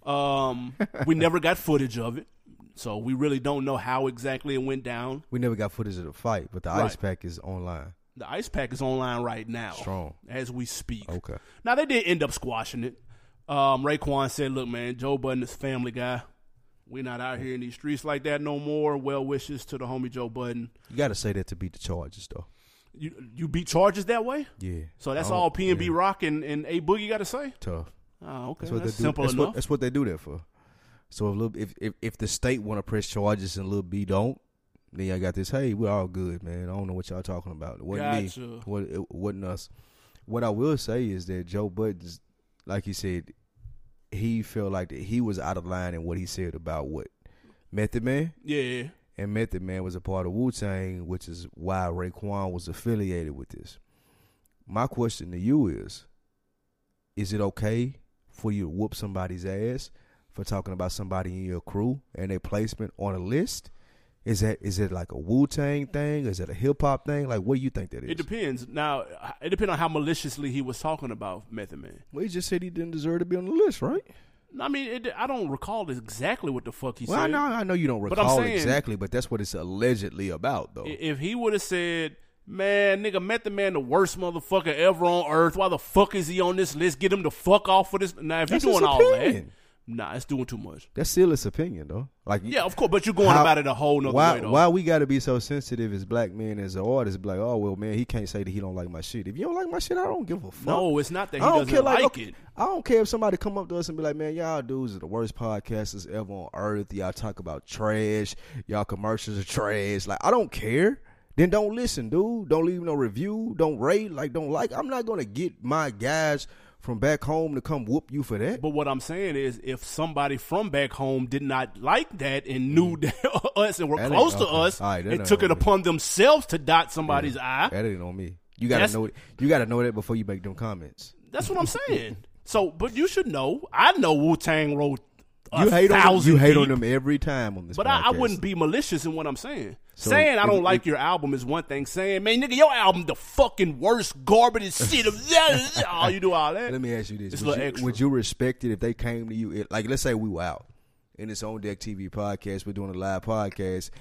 Um, [laughs] we never got footage of it, so we really don't know how exactly it went down. We never got footage of the fight, but the Right. ice pack is online. The ice pack is online right now, Strong. as we speak. Okay. Now they did end up squashing it. Um, Raekwon said, "Look, man, Joe Budden is family guy. We're not out here in these streets like that no more. Well wishes to the homie Joe Budden. You got to say that to beat the charges, though. You you beat charges that way, Yeah. so that's oh, all PNB Rock and, and A Boogie got to say. Tough. Oh, okay, That's what that's they do. simple that's enough. What, that's what they do that for. So if, Lil, if if if the state want to press charges and Lil B don't, then y'all got this. Hey, we're all good, man. I don't know what y'all talking about. It wasn't Gotcha. me. What it wasn't us. What I will say is that Joe Budden's, like he said, he felt like that he was out of line in what he said about what Method Man. yeah, and Method Man was a part of Wu Tang, which is why Raekwon was affiliated with this. My question to you is: Is it okay for you to whoop somebody's ass for talking about somebody in your crew and their placement on a list? Is that is it like a Wu Tang thing? Is it a hip hop thing? Like, what do you think that is? it depends. Now it depends on how maliciously he was talking about Method Man. well, he just said he didn't deserve to be on the list, right? I mean, it, I don't recall exactly what the fuck he said. Well, I know, I know you don't But recall saying- exactly, but that's what it's allegedly about, though. If he would have said, "Man, nigga, Method Man the worst motherfucker ever on earth. Why the fuck is he on this list? Get him the fuck off of this." Now, if That's you're doing all that, opinion. Nah, it's doing too much. That's still his opinion, though. Like, Yeah, of course, but you're going how- about it a whole nother why, way, though. Why we got to be so sensitive as black men, as an artist? Be like, oh well, man, he can't say that he don't like my shit. If you don't like my shit, I don't give a fuck. no, it's not that he I don't doesn't care. like, Like, it. I don't care if somebody come up to us and be like, "Man, y'all dudes are the worst podcasters ever on earth. Y'all talk about trash. Y'all commercials are trash." Like, I don't care. Then don't listen, dude. Don't leave no review. Don't rate. Like, don't like. I'm not gonna get my guys from back home to come whoop you for that. But what I'm saying is, if somebody from back home did not like that and knew that [laughs] us and were Mm. That close to okay. us right, and took it me. upon themselves to dot somebody's eye, That ain't on me. You gotta know it. You gotta know that before you make them comments. that's what I'm [laughs] saying. So, but you should know. I know Wu Tang wrote. You hate on them, you hate deep. on them every time on this. But I, I wouldn't be malicious in what I'm saying. So, saying I don't like if- your album is one thing. Saying, man, nigga, your album the fucking worst garbage shit of [laughs] that. oh, you do all that. Let me ask you this: would you, would you respect it if they came to you? It, like, let's say we were out in this on deck TV podcast. We're doing a live podcast.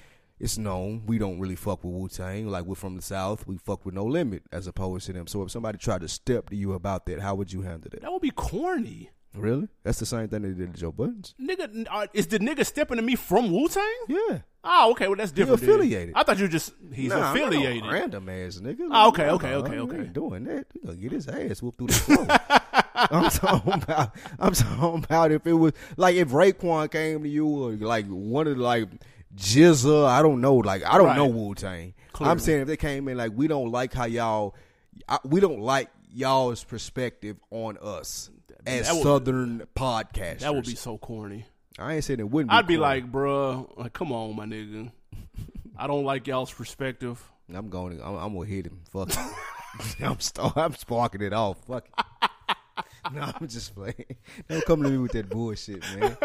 It's known we don't really fuck with Wu Tang. Like we're from the South, we fuck with No Limit as opposed to them. So if somebody tried to step to you about that, how would you handle that? That would be corny. Really? That's the same thing they did to Joe Buttons. Nigga, uh, is the nigga stepping to me from Wu Tang? Yeah. Oh, okay. Well, that's different. affiliated. I thought you just he's Nah, no affiliated. random ass nigga. Ah, okay, okay, okay, okay. ain't doing that. We gonna get his ass whooped through the floor. [laughs] I'm talking about. I'm talking about if it was like if Raekwon came to you or like one of the, like GZA. I don't know. Like I don't Right. know Wu Tang. I'm saying if they came in like we don't like how y'all, I, we don't like y'all's perspective on us as that would- Southern podcasters. That would be so corny. I ain't saying it wouldn't. Be I'd be corny. like, bruh, like, come on, my nigga. I don't like y'all's perspective. [laughs] I'm going. To, I'm, I'm gonna hit him. Fuck. [laughs] I'm st- I'm sparking it off. Fuck. It. [laughs] No, I'm just playing. Don't come to me with that bullshit, man.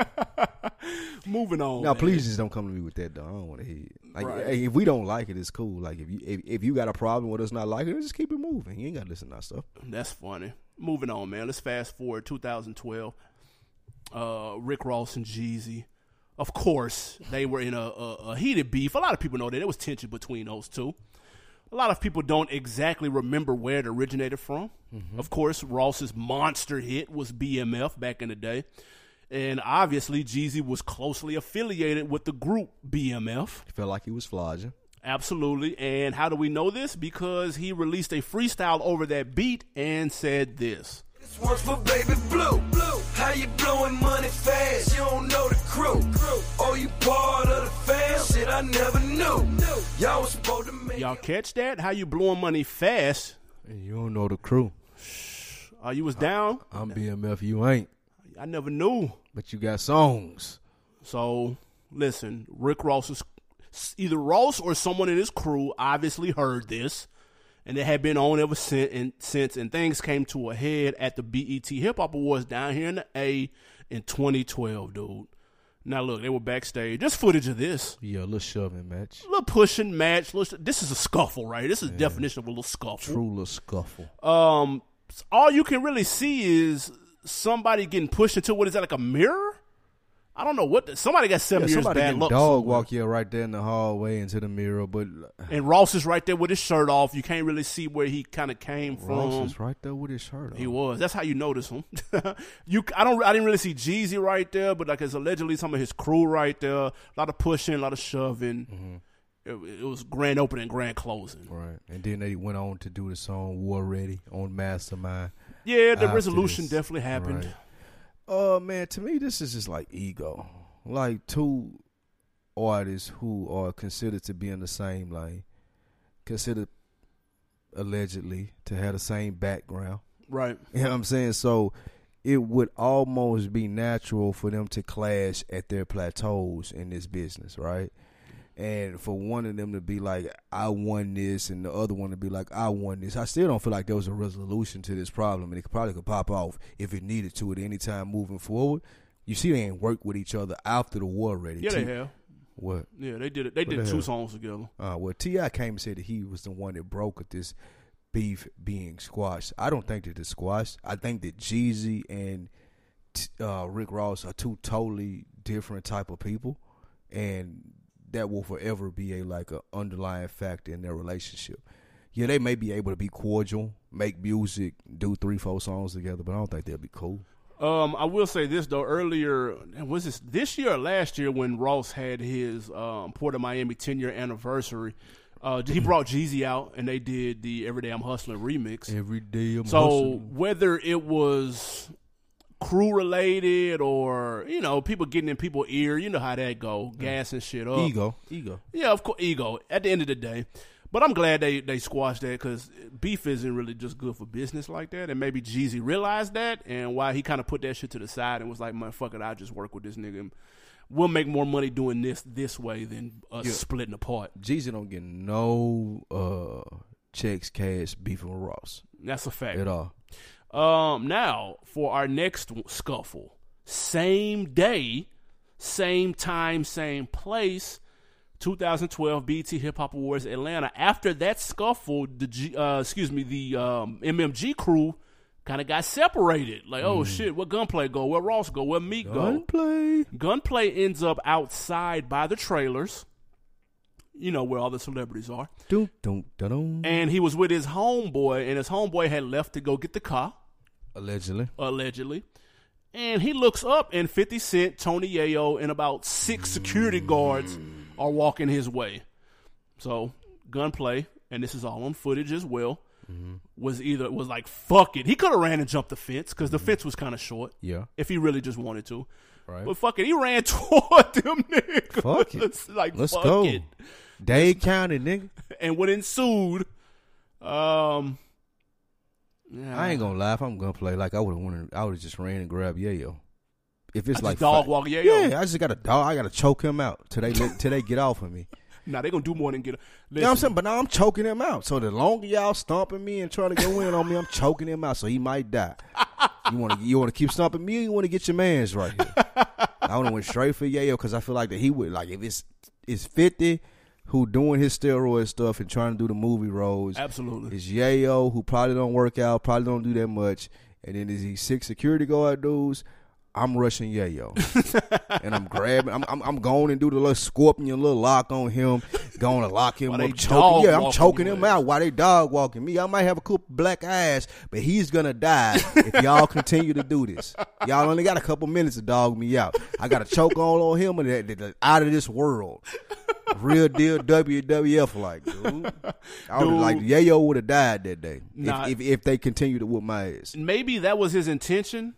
Moving on. Now, please just don't come to me with that though. I don't want to hear it. Like, Right. if we don't like it, it's cool. Like, if you if, if you got a problem with us not liking it, just keep it moving. You ain't got to listen to that stuff. That's funny. Moving on, man. Let's fast forward 2012. Uh, Rick Ross and Jeezy. Of course, they were in a, a, a heated beef. A lot of people know that there was tension between those two. A lot of people don't exactly remember where it originated from. Of course, Ross's monster hit was BMF back in the day. And obviously, Jeezy was closely affiliated with the group BMF. Felt like he was flogging. Absolutely. And how do we know this? Because he released a freestyle over that beat and said this. This one's for baby blue. Blue. How you blowing money fast? You don't know the crew. crew. Oh, you part of the fam? Shit, I never knew. Y'all was supposed to make Y'all catch that? How you blowing money fast? And you don't know the crew. Uh, you was down? I'm BMF. You ain't. I never knew. But you got songs. So listen, Rick Ross is either Ross or someone in his crew obviously heard this, and it had been on ever since. And, since, and things came to a head at the BET Hip Hop Awards down here in the A in 2012, dude. Now look, they were backstage. Just footage of this. Yeah, a little shoving match. A little pushing match. Little, this is a scuffle, right? This is the definition of a little scuffle. True little scuffle. Um, all you can really see is somebody getting pushed into what is that like a mirror? I don't know what. The, somebody got seven Yeah, years bad luck. dog somewhere. walk you right there in the hallway into the mirror, but uh, and Ross is right there with his shirt off. You can't really see where he kind of came Ross from. is right there with his shirt on. He was. That's how you notice him. [laughs] you, I don't. I didn't really see Jeezy right there, but like it's allegedly some of his crew right there. A lot of pushing, a lot of shoving. Mm-hmm. It, it was grand opening, grand closing. Right. And then they went on to do the song War Ready on Mastermind. Yeah, the After resolution this. definitely happened. Right. Uh man, to me this is just like ego. Like two artists who are considered to be in the same lane, considered allegedly to have the same background. Right. You know what I'm saying? So it would almost be natural for them to clash at their plateaus in this business, right? And for one of them to be like, I won this, and the other one to be like, I won this. I still don't feel like there was a resolution to this problem, and it probably could pop off if it needed to at any time moving forward. You see, they ain't worked with each other after the War Ready. Yeah, they have. What? Yeah, they did it. They What did the two hell? songs together. Uh, well, T.I. came and said that he was the one that broke this beef being squashed. I don't think that it's squashed. I think that Jeezy and uh, Rick Ross are two totally different type of people, and that will forever be a like a underlying factor in their relationship. Yeah, they may be able to be cordial, make music, do three, four songs together, but I don't think they'll be cool. Um, I will say this though. Earlier, was this this year or last year when Ross had his um, Port of Miami 10 year anniversary? Uh, he [clears throat] brought Jeezy out and they did the Everyday I'm Hustling remix. Every day I'm So hustling. whether it was crew related or you know people getting in people's ear, you know how that go, gassing shit up. ego, ego. Yeah, of course, ego. At the end of the day, but I'm glad they they squashed that because beef isn't really just good for business like that. And maybe Jeezy realized that, and why he kind of put that shit to the side and was like, "Man, fuck it, I'll just work with this nigga. We'll make more money doing this this way than us Yeah. splitting apart." Jeezy don't get no uh checks, cash, beef, with Ross That's a fact. at all. Um, now for our next scuffle, same day, same time, same place. 2012 BET Hip Hop Awards Atlanta. After that scuffle, the G, uh, excuse me, the um, MMG crew kind of got separated. Like, oh shit, where Gunplay go? Where Ross go? Where Meek go? Gunplay. Gunplay ends up outside by the trailers. You know where all the celebrities are. Dun, dun, dun, dun. And he was with his homeboy, and his homeboy had left to go get the car Allegedly. allegedly. And he looks up, and 50 Cent, Tony Yayo, and about six security guards are walking his way. So, gunplay, and this is all on footage as well, mm-hmm. was either, was like, fuck it. He could have ran and jumped the fence because the mm-hmm. fence was kind of short Yeah. if he really just wanted to. Right. But fuck it, he ran [laughs] toward them niggas. Fuck it. like, Let's fuck go. it. Dade County, nigga. [laughs] And what ensued, um, yeah, I ain't gonna lie. If I'm gonna play like I would have wanted, I would have just ran and grabbed Yayo. If it's Just like dog fi- walk Yayo. yeah, I just got a dog. I gotta choke him out till they till they get off of me. [laughs] Nah, they gonna do more than get. You know what I'm saying? But now I'm choking him out. So the longer y'all stomping me and trying to go in on me, I'm choking him out. So he might die. [laughs] You want to you want to keep stomping me? or You want to get your man's right here? I would have went straight for Yayo because I feel like that he would like if it's it's 50 who doing his steroid stuff and trying to do the movie roles. Absolutely. It's Yayo who probably don't work out, probably don't do that much, and then there's these six security guard dudes. I'm rushing Yayo, [laughs] and I'm grabbing. I'm, I'm I'm going and do the little scorpion, little lock on him, going to lock him up, choking. Yeah, I'm choking him out while they dog walking me. I might have a couple black eyes, but he's gonna die if y'all [laughs] continue to do this. Y'all only got a couple minutes to dog me out. I got to choke on on him, and that- that- that out of this world. Real deal WWF like, dude. I would like Yayo would have died that day Nah. if, if if they continue to whoop my ass. maybe that was his intention,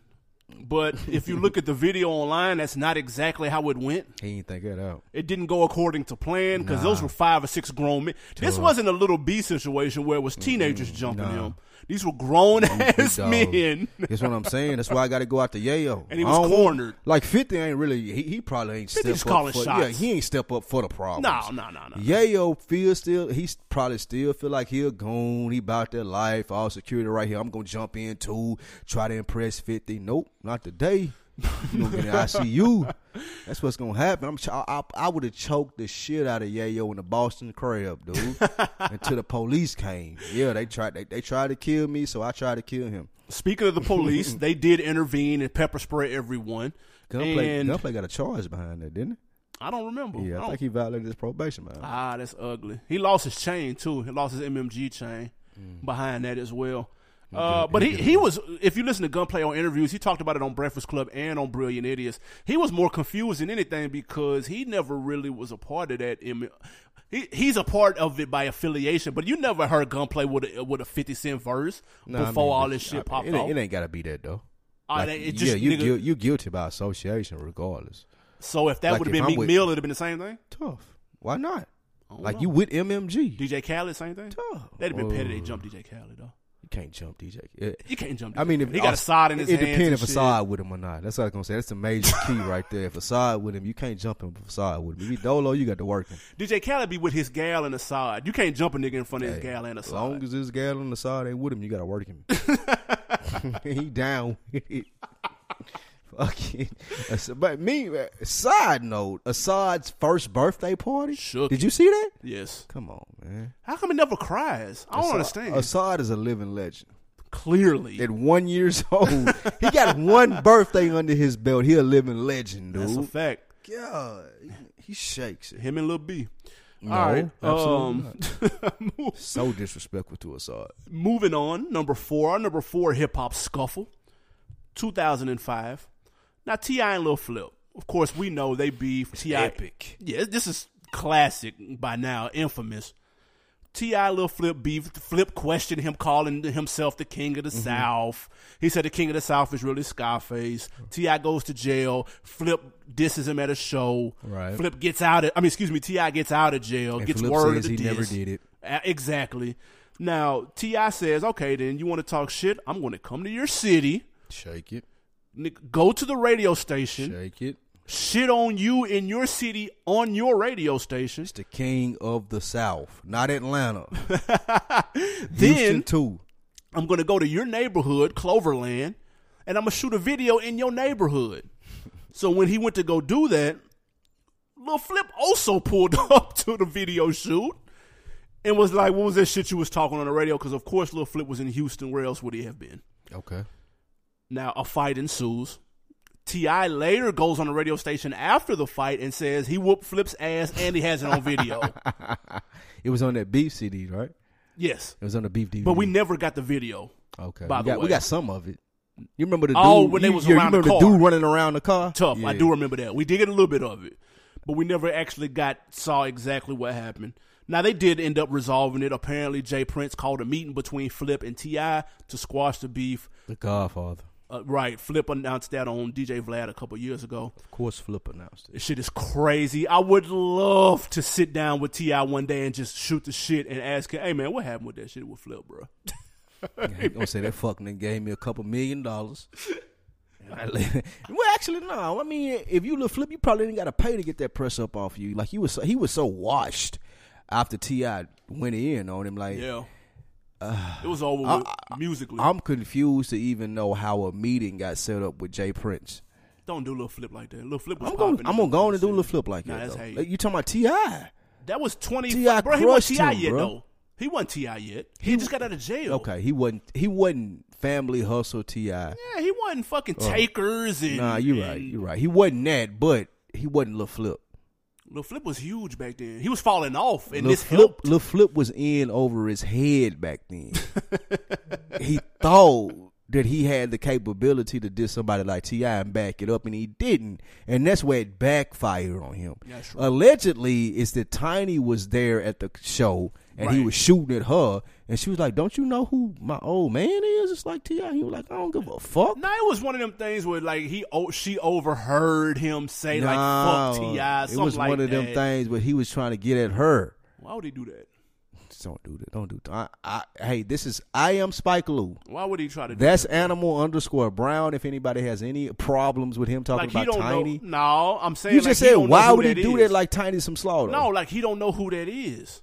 but [laughs] if you look at the video online, that's not exactly how it went. He ain't think that out. It didn't go according to plan because those were five or six grown men. This wasn't a little B situation where it was teenagers jumping nah. him. These were grown ass men. That's what I'm saying. That's why I got to go out to Yayo. And he was don't want- cornered. Like 50 ain't really. He, he probably ain't 50 step up calling for. shots. Yeah, he ain't step up for the problem. No, no, no, no. Yayo feel still. He's probably still feel like he a goon. He about that life. All security right here. I'm gonna jump in too. Try to impress 50. Nope, not today. [laughs] You gonna get in ICU. That's what's gonna happen. I'm. ch- I, I, I would have choked the shit out of Yayo in the Boston crab, dude. [laughs] until the police came. Yeah, they tried. They, they tried to kill me, so I tried to kill him. Speaking of the police, [laughs] they did intervene and pepper spray everyone. Gunplay, and Gunplay got a charge behind that, didn't he? I don't remember. Yeah, I I, think he violated his probation, man. Ah, that's ugly. He lost his chain too. He lost his MMG chain Mm. behind that as well. Uh, but he, he was, if you listen to Gunplay on interviews, he talked about it on Breakfast Club and on Brilliant Idiots. He was more confused than anything because he never really was a part of that. M- He, he's a part of it by affiliation, but you never heard Gunplay with a, with a 50 Cent verse Nah, I before mean, all this shit I mean, popped it, ain't- off. It ain't got to be that though. Like, that- it just, yeah, you nigga- guil- you guilty by association regardless. so if that like would have been I'm Meek with- Mill, it'd have been the same thing? Tough. Why not? Like know. you with MMG. DJ Khaled, same thing? Tough. That'd have been petty. They Oh. jumped DJ Khaled, though. Can't jump DJ. It- You can't jump DJ I mean, if he got a side in his it depends if shit. Asahd with him or not. That's what I was gonna say. That's the major key [laughs] right there. If Asahd with him, you can't jump him. If Asahd with him, if he dolo, you got to work him. DJ Khaled be with his gal and side. You can't jump a nigga in front of his gal and the side. As long as this gal on the side ain't with him, you got to work him. [laughs] [laughs] he down. Fucking. [laughs] But me, side note, Asahd's first birthday party. Shook Did you see that? yes. Come on, man. How come he never cries? I don't Asahd- understand. Asahd is a living legend. Clearly. At one years [laughs] old, he got one birthday under his belt. He a living legend, dude. That's a fact. God, he shakes it. Him and Lil B. No, All right. absolutely Um, [laughs] move- So disrespectful to Asahd. moving on, number four, our number four hip hop scuffle, 2005. Now T.I. and Lil Flip, of course, we know they beef. T.I., epic. Yeah, this is classic by now, infamous. T.I. Lil Flip beef. Flip questioned him, calling himself the king of the Mm-hmm. South. He said the king of the South is really Scarface. T.I. goes to jail. Flip disses him at a show. Right. Flip gets out. Of, I mean, excuse me. T.I. gets out of jail. And gets Flip word says of the he never did it. Exactly. Now T.I. says, "Okay, then you want to talk shit? I'm going to come to your city, Shake it, go to the radio station, shake it. shit on you in your city on your radio station. It's the king of the South, not Atlanta. [laughs] Then too. I'm going to go to your neighborhood, Cloverland, and I'm going to shoot a video in your neighborhood." so when he went to go do that, Lil Flip also [laughs] pulled up to the video shoot. And was like, what was that shit you was talking on the radio? Because of course, Lil Flip was in Houston. Where else would he have been? Okay. Now, a fight ensues. T.I. later goes on the radio station after the fight and says he whooped Flip's ass and he has it on video. [laughs] It was on that beef CD, right? yes. It was on the beef DVD. But we never got the video. okay. by we, the got, we got some of it. You remember the oh, dude? Oh, when they was yeah, around you the remember car. dude running around the car? Tough. I do remember that. We did get a little bit of it. But we never actually got saw exactly what happened. Now they did end up resolving it. Apparently J. Prince called a meeting between Flip and T.I. to squash the beef. The Godfather. Uh, right. Flip announced that on DJ Vlad a couple years ago. Of course, Flip announced it. This shit is crazy. I would love to sit down with T.I. one day and just shoot the shit and ask him, "Hey man, what happened with that shit with Flip, bro?" Yeah, [laughs] gonna say that fucking nigga gave me a couple million dollars. [laughs] well, actually, no. I mean, if you look flip, you probably didn't got to pay to get that press up off you. Like he was, so, he was so washed after T.I. went in on him. Like yeah, it was over I- with musically. I'm confused to even know how a meeting got set up with J. Prince. Don't do a little flip like that. Little flip was I'm gonna, I'm gonna go on and do a little flip like Nah, that. that's though. Like, you talking about T.I.? That was twenty. T.I. bro, he wasn't T.I. yet bro. though. He wasn't T.I. yet. He, just got out of jail. Okay, he wasn't. He wasn't family hustle Ti. Yeah, he wasn't fucking oh. takers and. Oh. Nah, you right. and- You right. He wasn't that, but he wasn't Lil Flip. Lil Flip was huge back then. He was falling off, and Lil this Flip, helped. Lil Flip was in over his head back then. [laughs] he thought that he had the capability to diss somebody like T.I. and back it up, and he didn't, and that's where it backfired on him. Right. Allegedly, it's that Tiny was there at the show, and he was shooting at her, and she was like, "Don't you know who my old man is?" It's like Ti. He was like, "I don't give a fuck." No, it was one of them things where like he oh, she overheard him say like fuck Ti. It was like one of them things where he was trying to get at her. Why would he do that? Just don't do that. Don't do that. I, I, hey, this is I am Spike Lou. Why would he try to? do That's that? animal underscore brown. If anybody has any problems with him talking like about Tiny, know. No, I'm saying you like, just said why would he that do is. that like Tiny some slaughter? No, like he don't know who that is.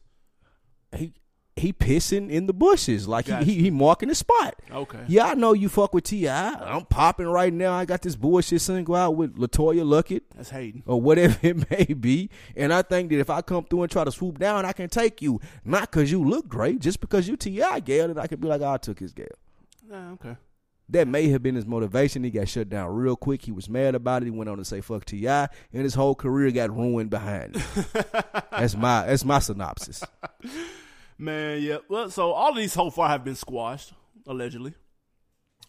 he he pissing in the bushes like Gotcha. he, he he marking the spot. Okay. Yeah, I know you fuck with Ti. I'm popping right now. I got this bullshit single out with LeToya Luckett. That's hating. or whatever [laughs] it may be. And I think that if I come through and try to swoop down, I can take you. Not because you look great, just because you T.I. Gail, and I could be like, oh, I took his Gail. Nah, okay. That may have been his motivation. He got shut down real quick. He was mad about it. He went on to say fuck T.I. and his whole career got ruined behind it. [laughs] that's my that's my synopsis. [laughs] Man, yeah. Well, so all of these so far have been squashed, allegedly.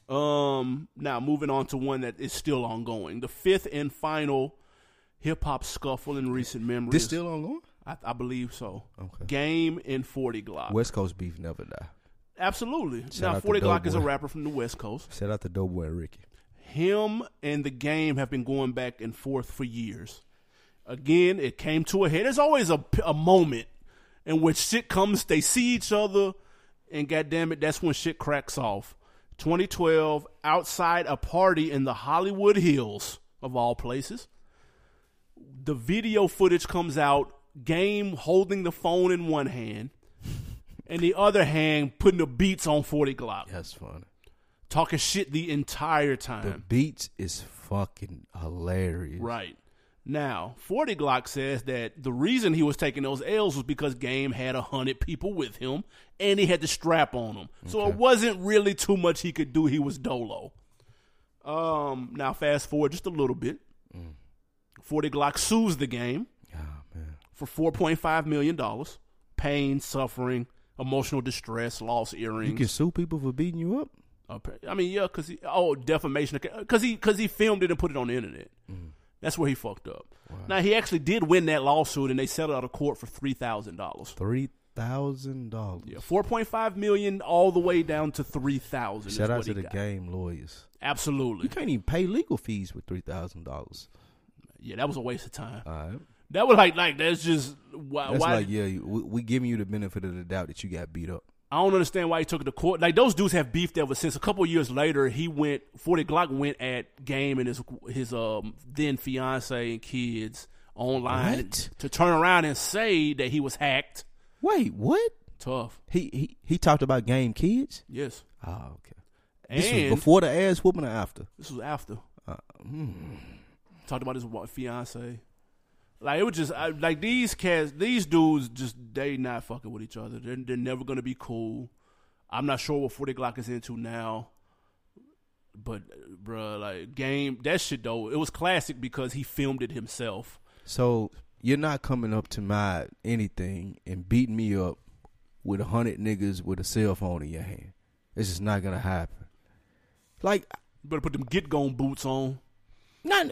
Um, now moving on to one that is still ongoing, the fifth and final hip hop scuffle in recent memory. This still ongoing? I, I believe so. Okay. Game and Forty Glocc. West Coast beef never die. Absolutely. Shout now Forty Glocc is a rapper from the West Coast. Shout out to Doughboy and Ricky. him and the game have been going back and forth for years. Again, it came to a head. There's always a, a moment in which shit comes, they see each other, and goddamn it, that's when shit cracks off. 2012, outside a party in the Hollywood Hills, of all places. The video footage comes out, game holding the phone in one hand, [laughs] and the other hand putting the beats on 40 Glocc, That's funny. talking shit the entire time. The beats is fucking hilarious. Right. Now, 40 Glocc says that the reason he was taking those L's was because Game had a hundred people with him and he had the strap on him. So it wasn't really too much he could do. He was dolo. Um, now fast forward just a little bit. Mm. 40 Glocc sues the game ah, for $4.5 million. Pain, suffering, emotional distress, lost earrings. You can sue people for beating you up. I mean, yeah, because he oh defamation because he because he filmed it and put it on the internet. Mm. That's where he fucked up. Now he actually did win that lawsuit and they settled out of court for three thousand dollars. Three thousand dollars. Yeah, four point five million all the way down to three thousand. Shout out to the game lawyers. Absolutely, you can't even pay legal fees with three thousand dollars. Yeah, that was a waste of time. All right. That was like like that's just why. That's why like yeah, we, we giving you the benefit of the doubt that you got beat up. I don't understand why he took it to court. Like those dudes have beefed ever since. A couple of years later, he went. Forty Glocc went at Game and his his um then fiance and kids online What? to turn around and say that he was hacked. Wait, what? Tough. He he he talked about game kids. Yes. Oh, okay. And This was before the ass whooping or after. this was after. Uh, hmm. Talked about his fiance. Like it was just I, like these cats, these dudes just they not fucking with each other. They're, they're never gonna be cool. I'm not sure what Forty Glocc is into now, but uh, bruh, like game that shit though, it was classic because he filmed it himself. So you're not coming up to my anything and beating me up with a hundred niggas with a cell phone in your hand. It's just not gonna happen. Like, You better put them get gone boots on. not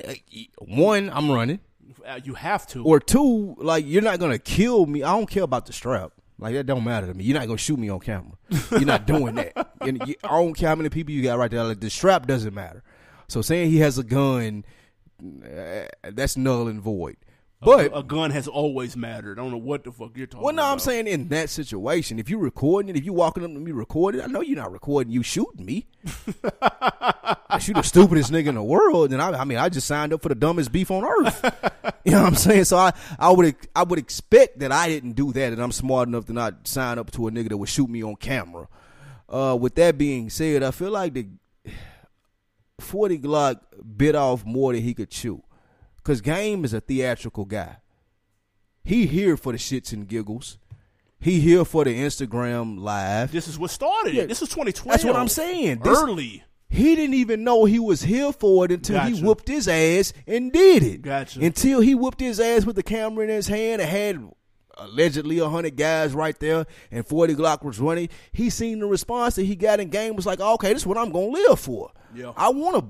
one, I'm running, Uh, You have to. or two, like you're not gonna kill me. I don't care about the strap. Like that don't matter to me. You're not gonna shoot me on camera. You're not [laughs] doing that. And you- I don't care how many people you got right there. Like the strap doesn't matter. So saying he has a gun, uh, that's null and void. But a gun has always mattered. I don't know what the fuck you're talking about. Well, no, about. I'm saying in that situation, if you're recording it, if you're walking up to me recording, I know you're not recording. You shooting me. [laughs] I shoot the stupidest nigga in the world, then I, I mean, I just signed up for the dumbest beef on earth. you know what I'm saying? So I, I would, I would expect that I didn't do that, and I'm smart enough to not sign up to a nigga that would shoot me on camera. Uh, with that being said, I feel like the 40 Glocc bit off more than he could chew. Cause Game is a theatrical guy. He here for the shits and giggles. He here for the Instagram live. This is what started Yeah. it. This is 2012. That's what I'm saying. This- Early. He didn't even know he was here for it until he Gotcha. whooped his ass and did it. Gotcha. Until he whooped his ass with the camera in his hand and had allegedly a hundred guys right there and 40 Glocc was running. He seen the response that he got in game was like, okay, this is what I'm gonna live for. Yeah. I want to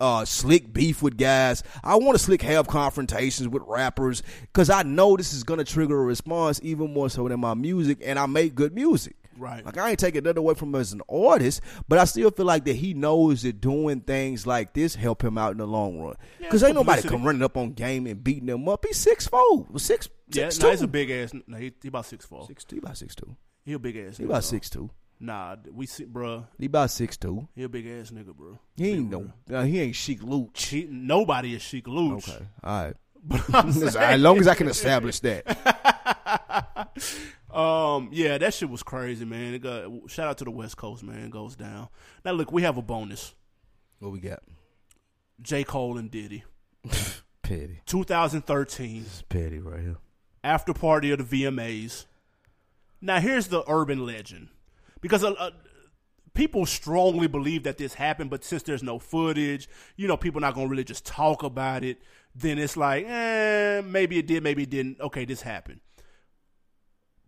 uh, slick beef with guys. I want to slick have confrontations with rappers because I know this is gonna trigger a response even more so than my music, and I make good music. Right. Like I ain't taking nothing away from him as an artist, but I still feel like that he knows that doing things like this help him out in the long run. Yeah, Because ain't nobody come running up on game and beating him up. He's six four, six Yeah, six no, he's a big ass. No, he, he about six four. six two. He about six two. He a big ass. He about six two. Nah, we see, bruh. He about six two. He a big ass nigga, bro. He ain't no. Uh, he ain't chic Luch. He, nobody is chic Luch. Okay, all right. [laughs] But saying- as long as I can establish that. [laughs] Um, yeah, that shit was crazy, man. It got, shout out to the West Coast, man. It goes down. Now, look, we have a bonus. What we got? J. Cole and Diddy. [laughs] Petty. 2013. It's petty right here. after party of the VMAs. Now, here's the urban legend, because uh, uh, people strongly believe that this happened, but since there's no footage, you know, people not gonna really just talk about it. Then it's like, eh, maybe it did, maybe it didn't. Okay, this happened.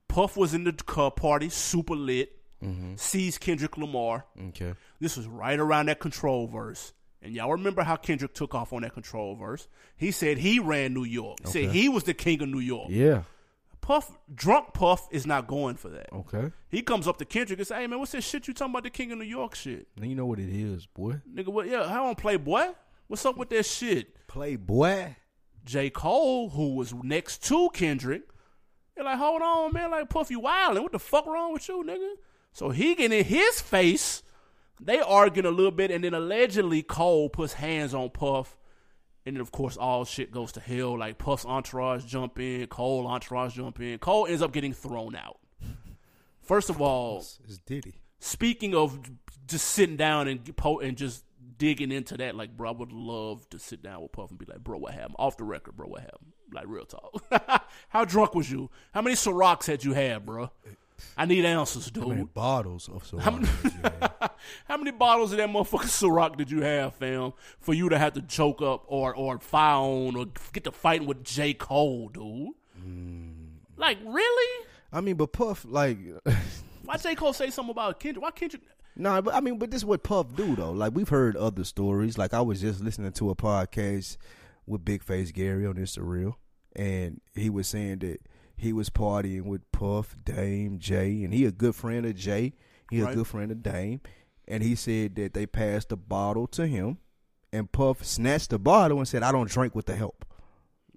Puff was in the car party, super lit. Sees Kendrick Lamar. Okay. This was right around that control verse. And y'all remember how Kendrick took off on that control verse? He said he ran New York. He said he was the king of New York. Yeah. Puff, drunk Puff is not going for that. Okay. He comes up to Kendrick and say, "Hey man, what's this shit you talking about the King of New York shit, Now you know what it is, boy. nigga? What? Yeah, how on Playboy? What's up with that shit?" Playboy. J Cole, who was next to Kendrick, they're like, "Hold on, man, like Puff, you wildin'? What the fuck wrong with you, nigga?" So he get in his face. They arguing a little bit, and then allegedly Cole puts hands on Puff. And then, of course, all shit goes to hell. Like Puff's entourage jump in, Cole entourage jump in. Cole ends up getting thrown out. First of all, It's Diddy. Speaking of just sitting down and po- and just digging into that, like, bro, I would love to sit down with Puff and be like, bro, what happened? Off the record, bro, what happened? Like, real talk. [laughs] How drunk was you? How many Cirocs had you had, bro? I need answers, dude. How many bottles of so How many, [laughs] how many bottles of that motherfucking Ciroc did you have, fam, for you to have to choke up or or fire on or get to fighting with J. Cole, dude? Mm. Like, really? I mean, but Puff like. [laughs] Why J. Cole say something about Kendrick? Why Kendrick? No, but I mean, but this is what Puff do though. Like we've heard other stories. Like I was just listening to a podcast with Big Face Gary on It's Real, and he was saying that he was partying with Puff, Dame, Jay, and he a good friend of Jay. He Right. a good friend of Dame, and he said that they passed the bottle to him, and Puff snatched the bottle and said, "I don't drink with the help."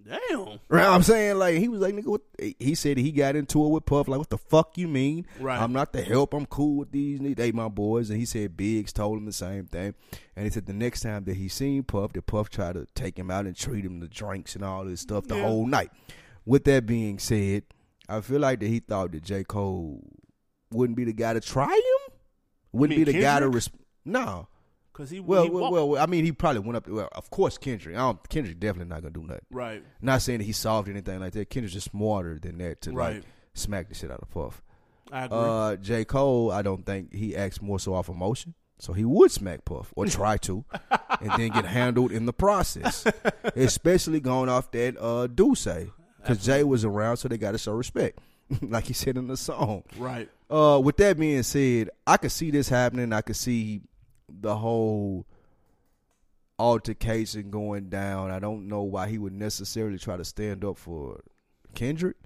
Damn. Right, I'm saying like he was like nigga. What? He said he got into it with Puff. Like, what the fuck you mean? Right. I'm not the help. I'm cool with these. niggas. They my boys. And he said Biggs told him the same thing. And he said the next time that he seen Puff, that Puff tried to take him out and treat him to drinks and all this stuff the Yeah. whole night. With that being said, I feel like that he thought that J Cole wouldn't be the guy to try him. Wouldn't be the guy to Kendrick? res- no. Because he, Well, he well, well, well, I mean, he probably went up. Well, of course, Kendrick. I don't, Kendrick definitely not gonna do nothing. right. Not saying that he solved anything like that. Kendrick's just smarter than that to Right. like smack the shit out of Puff. I agree. Uh, J. Cole, I don't think he acts more so off emotion. So he would smack Puff or [laughs] try to, and then get handled in the process. Especially going off that uh Duce. Because Jay was around, so they gotta show respect. [laughs] like he said in the song. right. Uh, with that being said, I could see this happening. I could see the whole altercation going down. I don't know why he would necessarily try to stand up for Kendrick,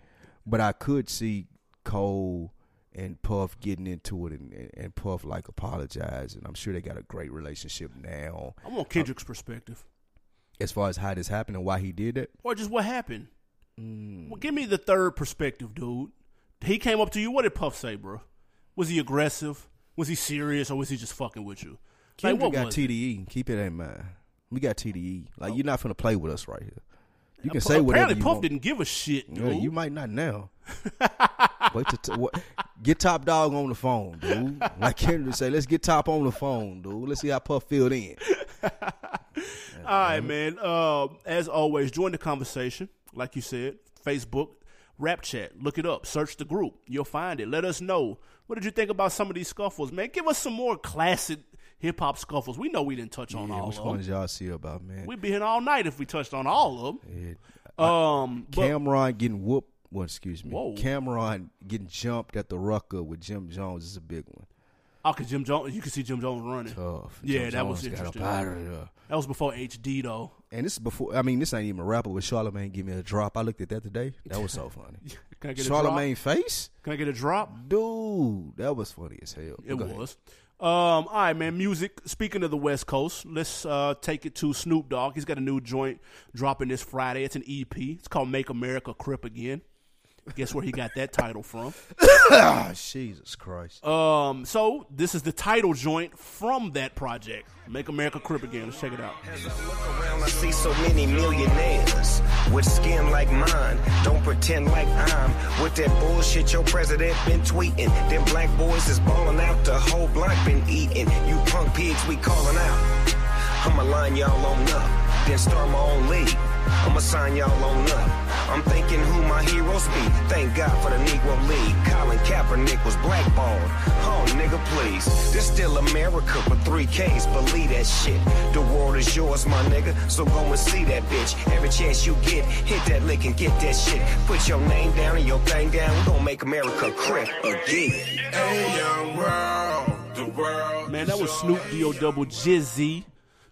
but I could see Cole and Puff getting into it and, and, and Puff like apologizing. I'm sure they got a great relationship now. I want Kendrick's perspective. As far as how this happened and why he did that, Or just what happened. Mm. Well, give me the third perspective, dude. He came up to you. What did Puff say, bro? Was he aggressive? Was he serious, or was he just fucking with you? Like, Kendrick what got was it? TDE. Keep it in mind. We got TDE. Like you're not gonna play with us right here. You can Ap- say whatever Apparently, Puff want. didn't give a shit, dude. Yeah, you might not now. [laughs] Wait to t- what, get Top Dog on the phone, dude. Like Kendrick say, let's get Top on the phone, dude. Let's see how Puff filled in. [laughs] All right, man. Uh, as always, join the conversation. Like you said, Facebook, Rap Chat. Look it up. Search the group. You'll find it. Let us know. What did you think about some of these scuffles, man? Give us some more classic hip hop scuffles. We know we didn't touch on Yeah, all which of them. ones y'all see about man? We'd be here all night if we touched on all of them. Yeah. Um, but- Cam'ron getting whooped. Well, excuse me. Whoa. Cam'ron getting jumped at the rucker with Jim Jones is a big one. oh, cause Jim Jones, you can see Jim Jones running. Tough. Yeah, Jim that was Jones up interesting. out of there. That was before HD though. And this is before. I mean, this ain't even a rapper. With Charlemagne give me a drop. I looked at that today. That was so [laughs] funny. Can I get a Charlemagne face. Can I get a drop? dude. That was funny as hell. It Go was. Um, all right, man. Music. Speaking of the West Coast, let's uh, take it to Snoop Dogg. He's got a new joint dropping this Friday. It's an EP. It's called "Make America Crip Again." Guess where he got that title from? Ah, [coughs] Jesus Christ. Um, so this is the title joint from that project, "Make America Crip Again." Let's check it out. As I look around, I see so many millionaires with skin like mine. Don't pretend like I'm with that bullshit your president been tweeting. Them black boys is balling out, the whole block been eating. You punk pigs, we calling out. I'ma line y'all on up, then start my own league. I'ma sign y'all on up. I'm thinking who my heroes be. Thank God for the Negro League. Colin Kaepernick was blackballed. Oh, nigga, please. This still America for three Ks. Believe that shit. The world is yours, my nigga. So go and see that bitch. Every chance you get, hit that lick and get that shit. Put your name down and your thing down. We gon' make America crip again. Hey, young world, the world. Man, that was Snoop D-O double Jizzy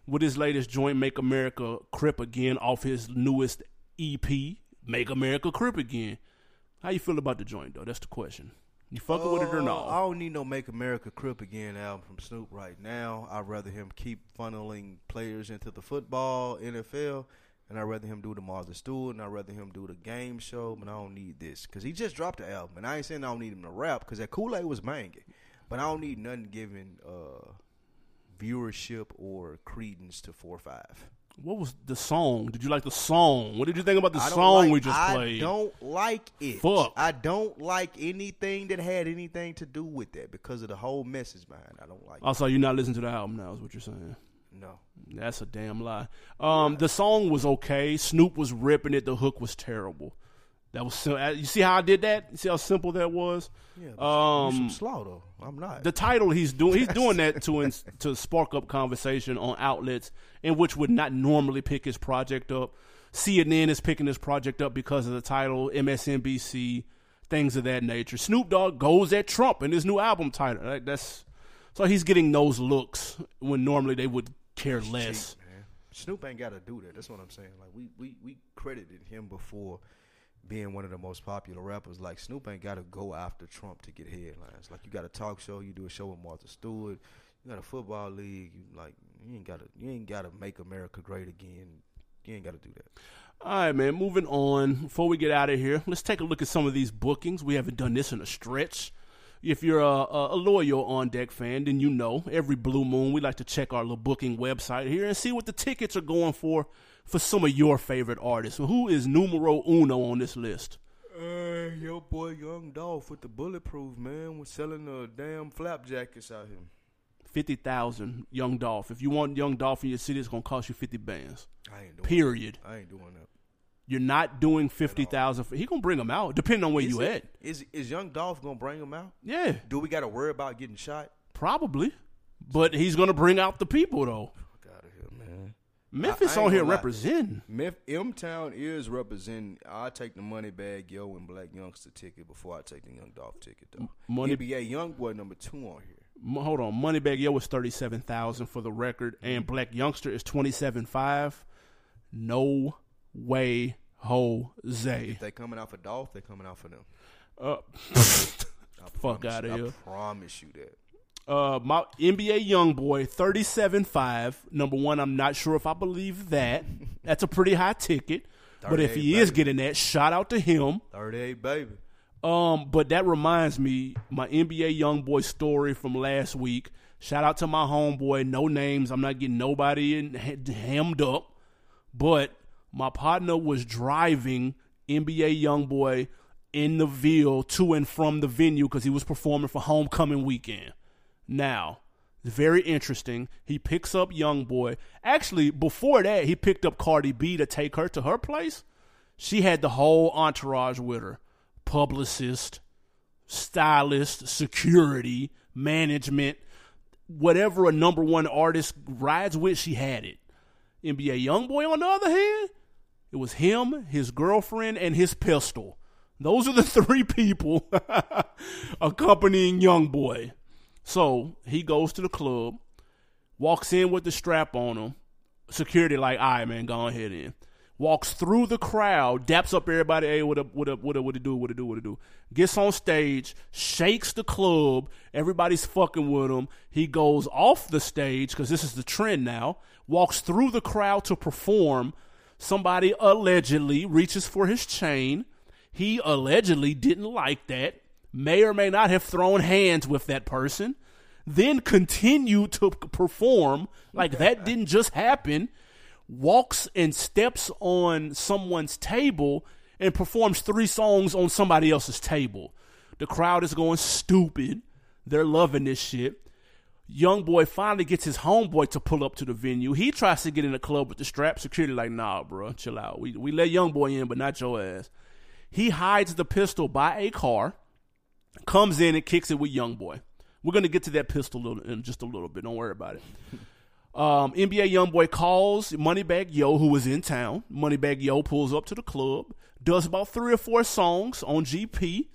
with his latest joint, Make America Crip Again, off his newest EP, Make America Crip Again. How you feel about the joint, though? That's the question. You fucking with it or not? I don't need no Make America Crip Again album from Snoop right now. I'd rather him keep funneling players into the football, NFL, and I'd rather him do the Martha Stewart, and I'd rather him do the game show, but I don't need this. Because he just dropped the album, and I ain't saying I don't need him to rap, because that Kool-Aid was banging. But I don't need nothing giving uh, viewership or credence to 4 or 5. What was the song? Did you like the song? What did you think about the song like- we just I played? I don't like it. Fuck. I don't like anything that had anything to do with that because of the whole message behind. it. I don't like. it. Also, you're not listening to the album now, is what you're saying. No. That's a damn lie. Um, the song was okay. Snoop was ripping it. The hook was terrible. That was uh, you see how I did that. You see how simple that was. Yeah. Um, some slow though. I'm not. the title he's doing he's doing that to ins- to spark up conversation on outlets in which would not normally pick his project up. CNN is picking this project up because of the title, MSNBC, things of that nature. Snoop Dogg goes at Trump in his new album title. Like, that's so he's getting those looks when normally they would care less. Cheap. Snoop ain't got to do that. That's what I'm saying. Like we we we credited him before being one of the most popular rappers. Like Snoop ain't got to go after Trump to get headlines. Like you got a talk show, you do a show with Martha Stewart, you got a football league. You like you ain't got to you ain't got to make America great again. You ain't got to do that. All right, man. Moving on. Before we get out of here, let's take a look at some of these bookings. We haven't done this in a stretch. If you're a, a, a loyal on deck fan, then you know every blue moon we like to check our little booking website here and see what the tickets are going for for some of your favorite artists. So who is numero uno on this list? Uh, your boy Young Dolph with the bulletproof man was selling the damn flap jackets out here. Fifty thousand, Young Dolph. If you want Young Dolph in your city, it's gonna cost you fifty bands. I ain't doing. Period. That. I ain't doing that. You're not doing fifty thousand. He gonna bring them out, depending on where Is you it- at. Is is Young Dolph gonna bring them out? Yeah, Do we got to worry about getting shot? probably. But he's gonna bring out the people though. Fuck out of here, man. Memphis I ain't on here representing. Memph- M Town is representing. I take the Moneybagg Yo and Blac Youngsta ticket before I take the Young Dolph ticket though. Money- NBA Young Boy number two on here. M- Hold on, Moneybagg Yo is thirty seven thousand for the record, and Blac Youngsta is twenty seven five. No way, Jose. If they coming out for Dolph, they coming out for them. Uh, [laughs] Fuck outta you- here. I promise you that. Uh, my NBA young boy, thirty seven five. Number one, I'm not sure if I believe that. [laughs] That's a pretty high ticket. But if he 38, is getting that, shout out to him. Thirty eight, baby. Um, but that reminds me, my NBA young boy story from last week. Shout out to my homeboy. No names. I'm not getting nobody in, hemmed up. But my partner was driving NBA young boy in the Ville to and from the venue because he was performing for homecoming weekend. Now, very interesting. He picks up young boy. Actually, before that, he picked up Cardi B to take her to her place. She had the whole entourage with her publicist, stylist, security, management, whatever a number one artist rides with, she had it. NBA Young Boy, on the other hand, it was him, his girlfriend, and his pistol. Those are the [laughs] three people [laughs] accompanying Youngboy. So he goes to the club, walks in with the strap on him. Security like, all right, man, go ahead in. Walks through the crowd, daps up everybody. Hey, what up? What up? What up? What it do? What it do? What it do? Gets on stage, shakes the club. Everybody's fucking with him. He goes off the stage because this is the trend now. Walks through the crowd to perform. Somebody allegedly reaches for his chain. He allegedly didn't like that. May or may not have thrown hands with that person. Then continued to perform like that didn't just happen walks and steps on someone's table and performs three songs on somebody else's table. The crowd is going stupid. They're loving this shit. Young boy finally gets his homeboy to pull up to the venue. He tries to get in the club with the strap. Security like, nah, bro, chill out. We we let young boy in, but not your ass. He hides the pistol by a car, comes in and kicks it with young boy. We're gonna get to that pistol little- in just a little bit. Don't worry about it. [laughs] Um, NBA YoungBoy calls Moneybagg Yo, who was in town. Moneybagg Yo pulls up to the club, does about three or four songs on GP.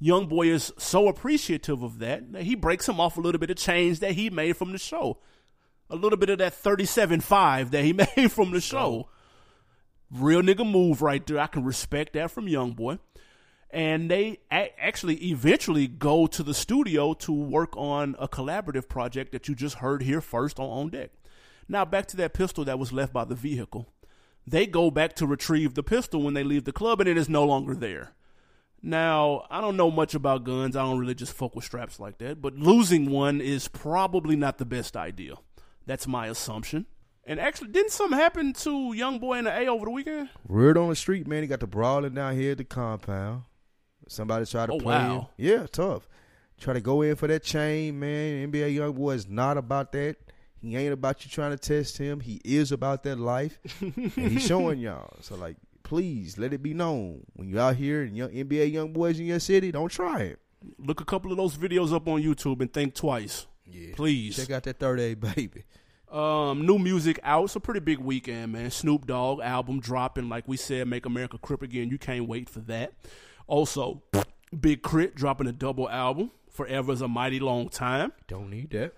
YoungBoy is so appreciative of that that he breaks him off a little bit of change that he made from the show. A little bit of that 37.5 that he [laughs] made from the show. Real nigga move right there. I can respect that from YoungBoy. And they actually eventually go to the studio to work on a collaborative project that you just heard here first on On Deck. Now back to that pistol that was left by the vehicle. They go back to retrieve the pistol when they leave the club and it is no longer there. Now, I don't know much about guns. I don't really just fuck with straps like that, but losing one is probably not the best idea. That's my assumption. And actually, didn't something happen to young boy in the A over the weekend? Word on the street, man. He got the brawling down here at the compound. Somebody try to Oh, play him. wow. Yeah, tough. Try to go in for that chain, man. NBA young boy is not about that. He ain't about you trying to test him. He is about that life, and he's showing [laughs] y'all. So, like, please let it be known when you out here and young NBA young boys in your city, don't try it. Look a couple of those videos up on YouTube and think twice. Yeah, Please. check out that third A [laughs] baby. Um, new music out. It's a pretty big weekend, man. Snoop Dogg album dropping, like we said, Make America Crip Again. You can't wait for that. Also, Big K.R.I.T. dropping a double album. Forever is a mighty long time. Don't need that.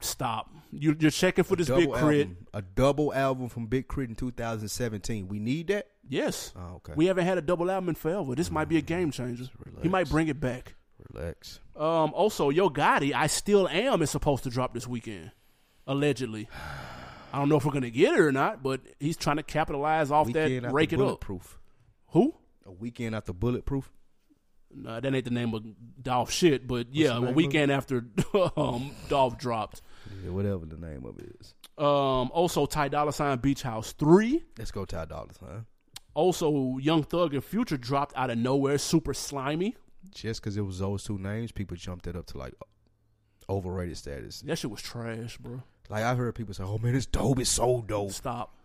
Stop. You, you're checking for this Big Crit. album, a double album from Big K.R.I.T. in 2017. We need that. Yes. Oh, okay. We haven't had a double album in forever. This might be a game changer. He might bring it back. Relax. Um, also, Yo Gotti, I Still Am is supposed to drop this weekend. Allegedly. [sighs] I don't know if we're going to get it or not, but he's trying to capitalize off Weekend that, rake it up. Proof. Who? A weekend after bulletproof. Nah, that ain't the name of Dolph shit, but yeah, a weekend after [laughs] um, Dolph dropped. Yeah, whatever the name of it is. Um, also, Ty Dolla Sign Beach House 3. Let's go Ty Dolla Sign. Also, Young Thug and Future dropped out of nowhere, Super Slimey. Just because it was those two names, people jumped it up to like overrated status. That shit was trash, bro. Like I've heard people say, "Oh man, it's dope. It's so dope." Stop.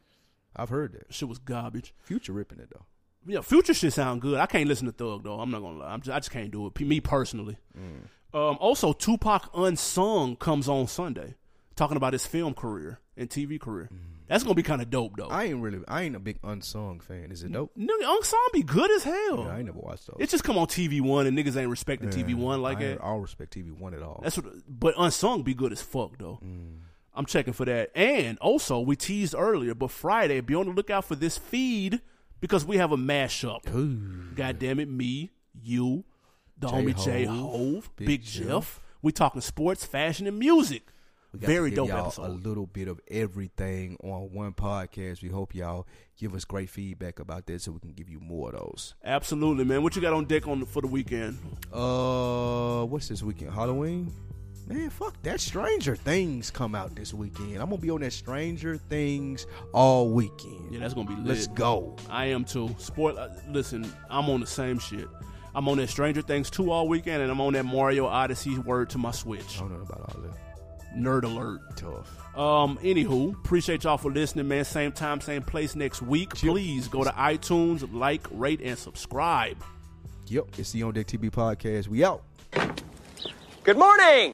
I've heard that. Shit was garbage. Future ripping it though. Yeah, Future shit sound good. I can't listen to Thug though. I'm not gonna lie. I'm just, I just can't do it. P- Me personally. Um, also, Tupac Unsung comes on Sunday, talking about his film career and TV career. That's gonna be kind of dope though. I ain't really. I ain't a big unsung fan. Is it dope? Nigga, Unsung be good as hell. Yeah, I ain't never watched those. It just come on TV One and niggas ain't respecting Yeah, TV One like that. I don't respect TV One at all. That's what. But Unsung be good as fuck though. Mm. I'm checking for that. And also, we teased earlier, but Friday, be on the lookout for this feed because we have a mashup. God damn it, me, you, the J. homie J Hove, Big Big, Jeff. Jeff. We talking sports, fashion, and music. Very dope episode. A little bit of everything on one podcast. We hope y'all give us great feedback about that, so we can give you more of those. Absolutely, man. What you got on deck on for the weekend? Uh, what's this weekend? Halloween. Man, fuck that. Stranger Things come out this weekend. I'm gonna be on that Stranger Things all weekend. Yeah, that's gonna be lit. Let's go. I am too. Sport. Uh, listen, I'm on the same shit. I'm on that Stranger Things 2 all weekend, and I'm on that Mario Odyssey word to my Switch. I don't know about all that. Nerd alert. Tough. Um, anywho, appreciate y'all for listening, man. Same time, same place next week. Please go to iTunes, like, rate, and subscribe. Yep, it's the On Deck TV podcast. We out. Good morning!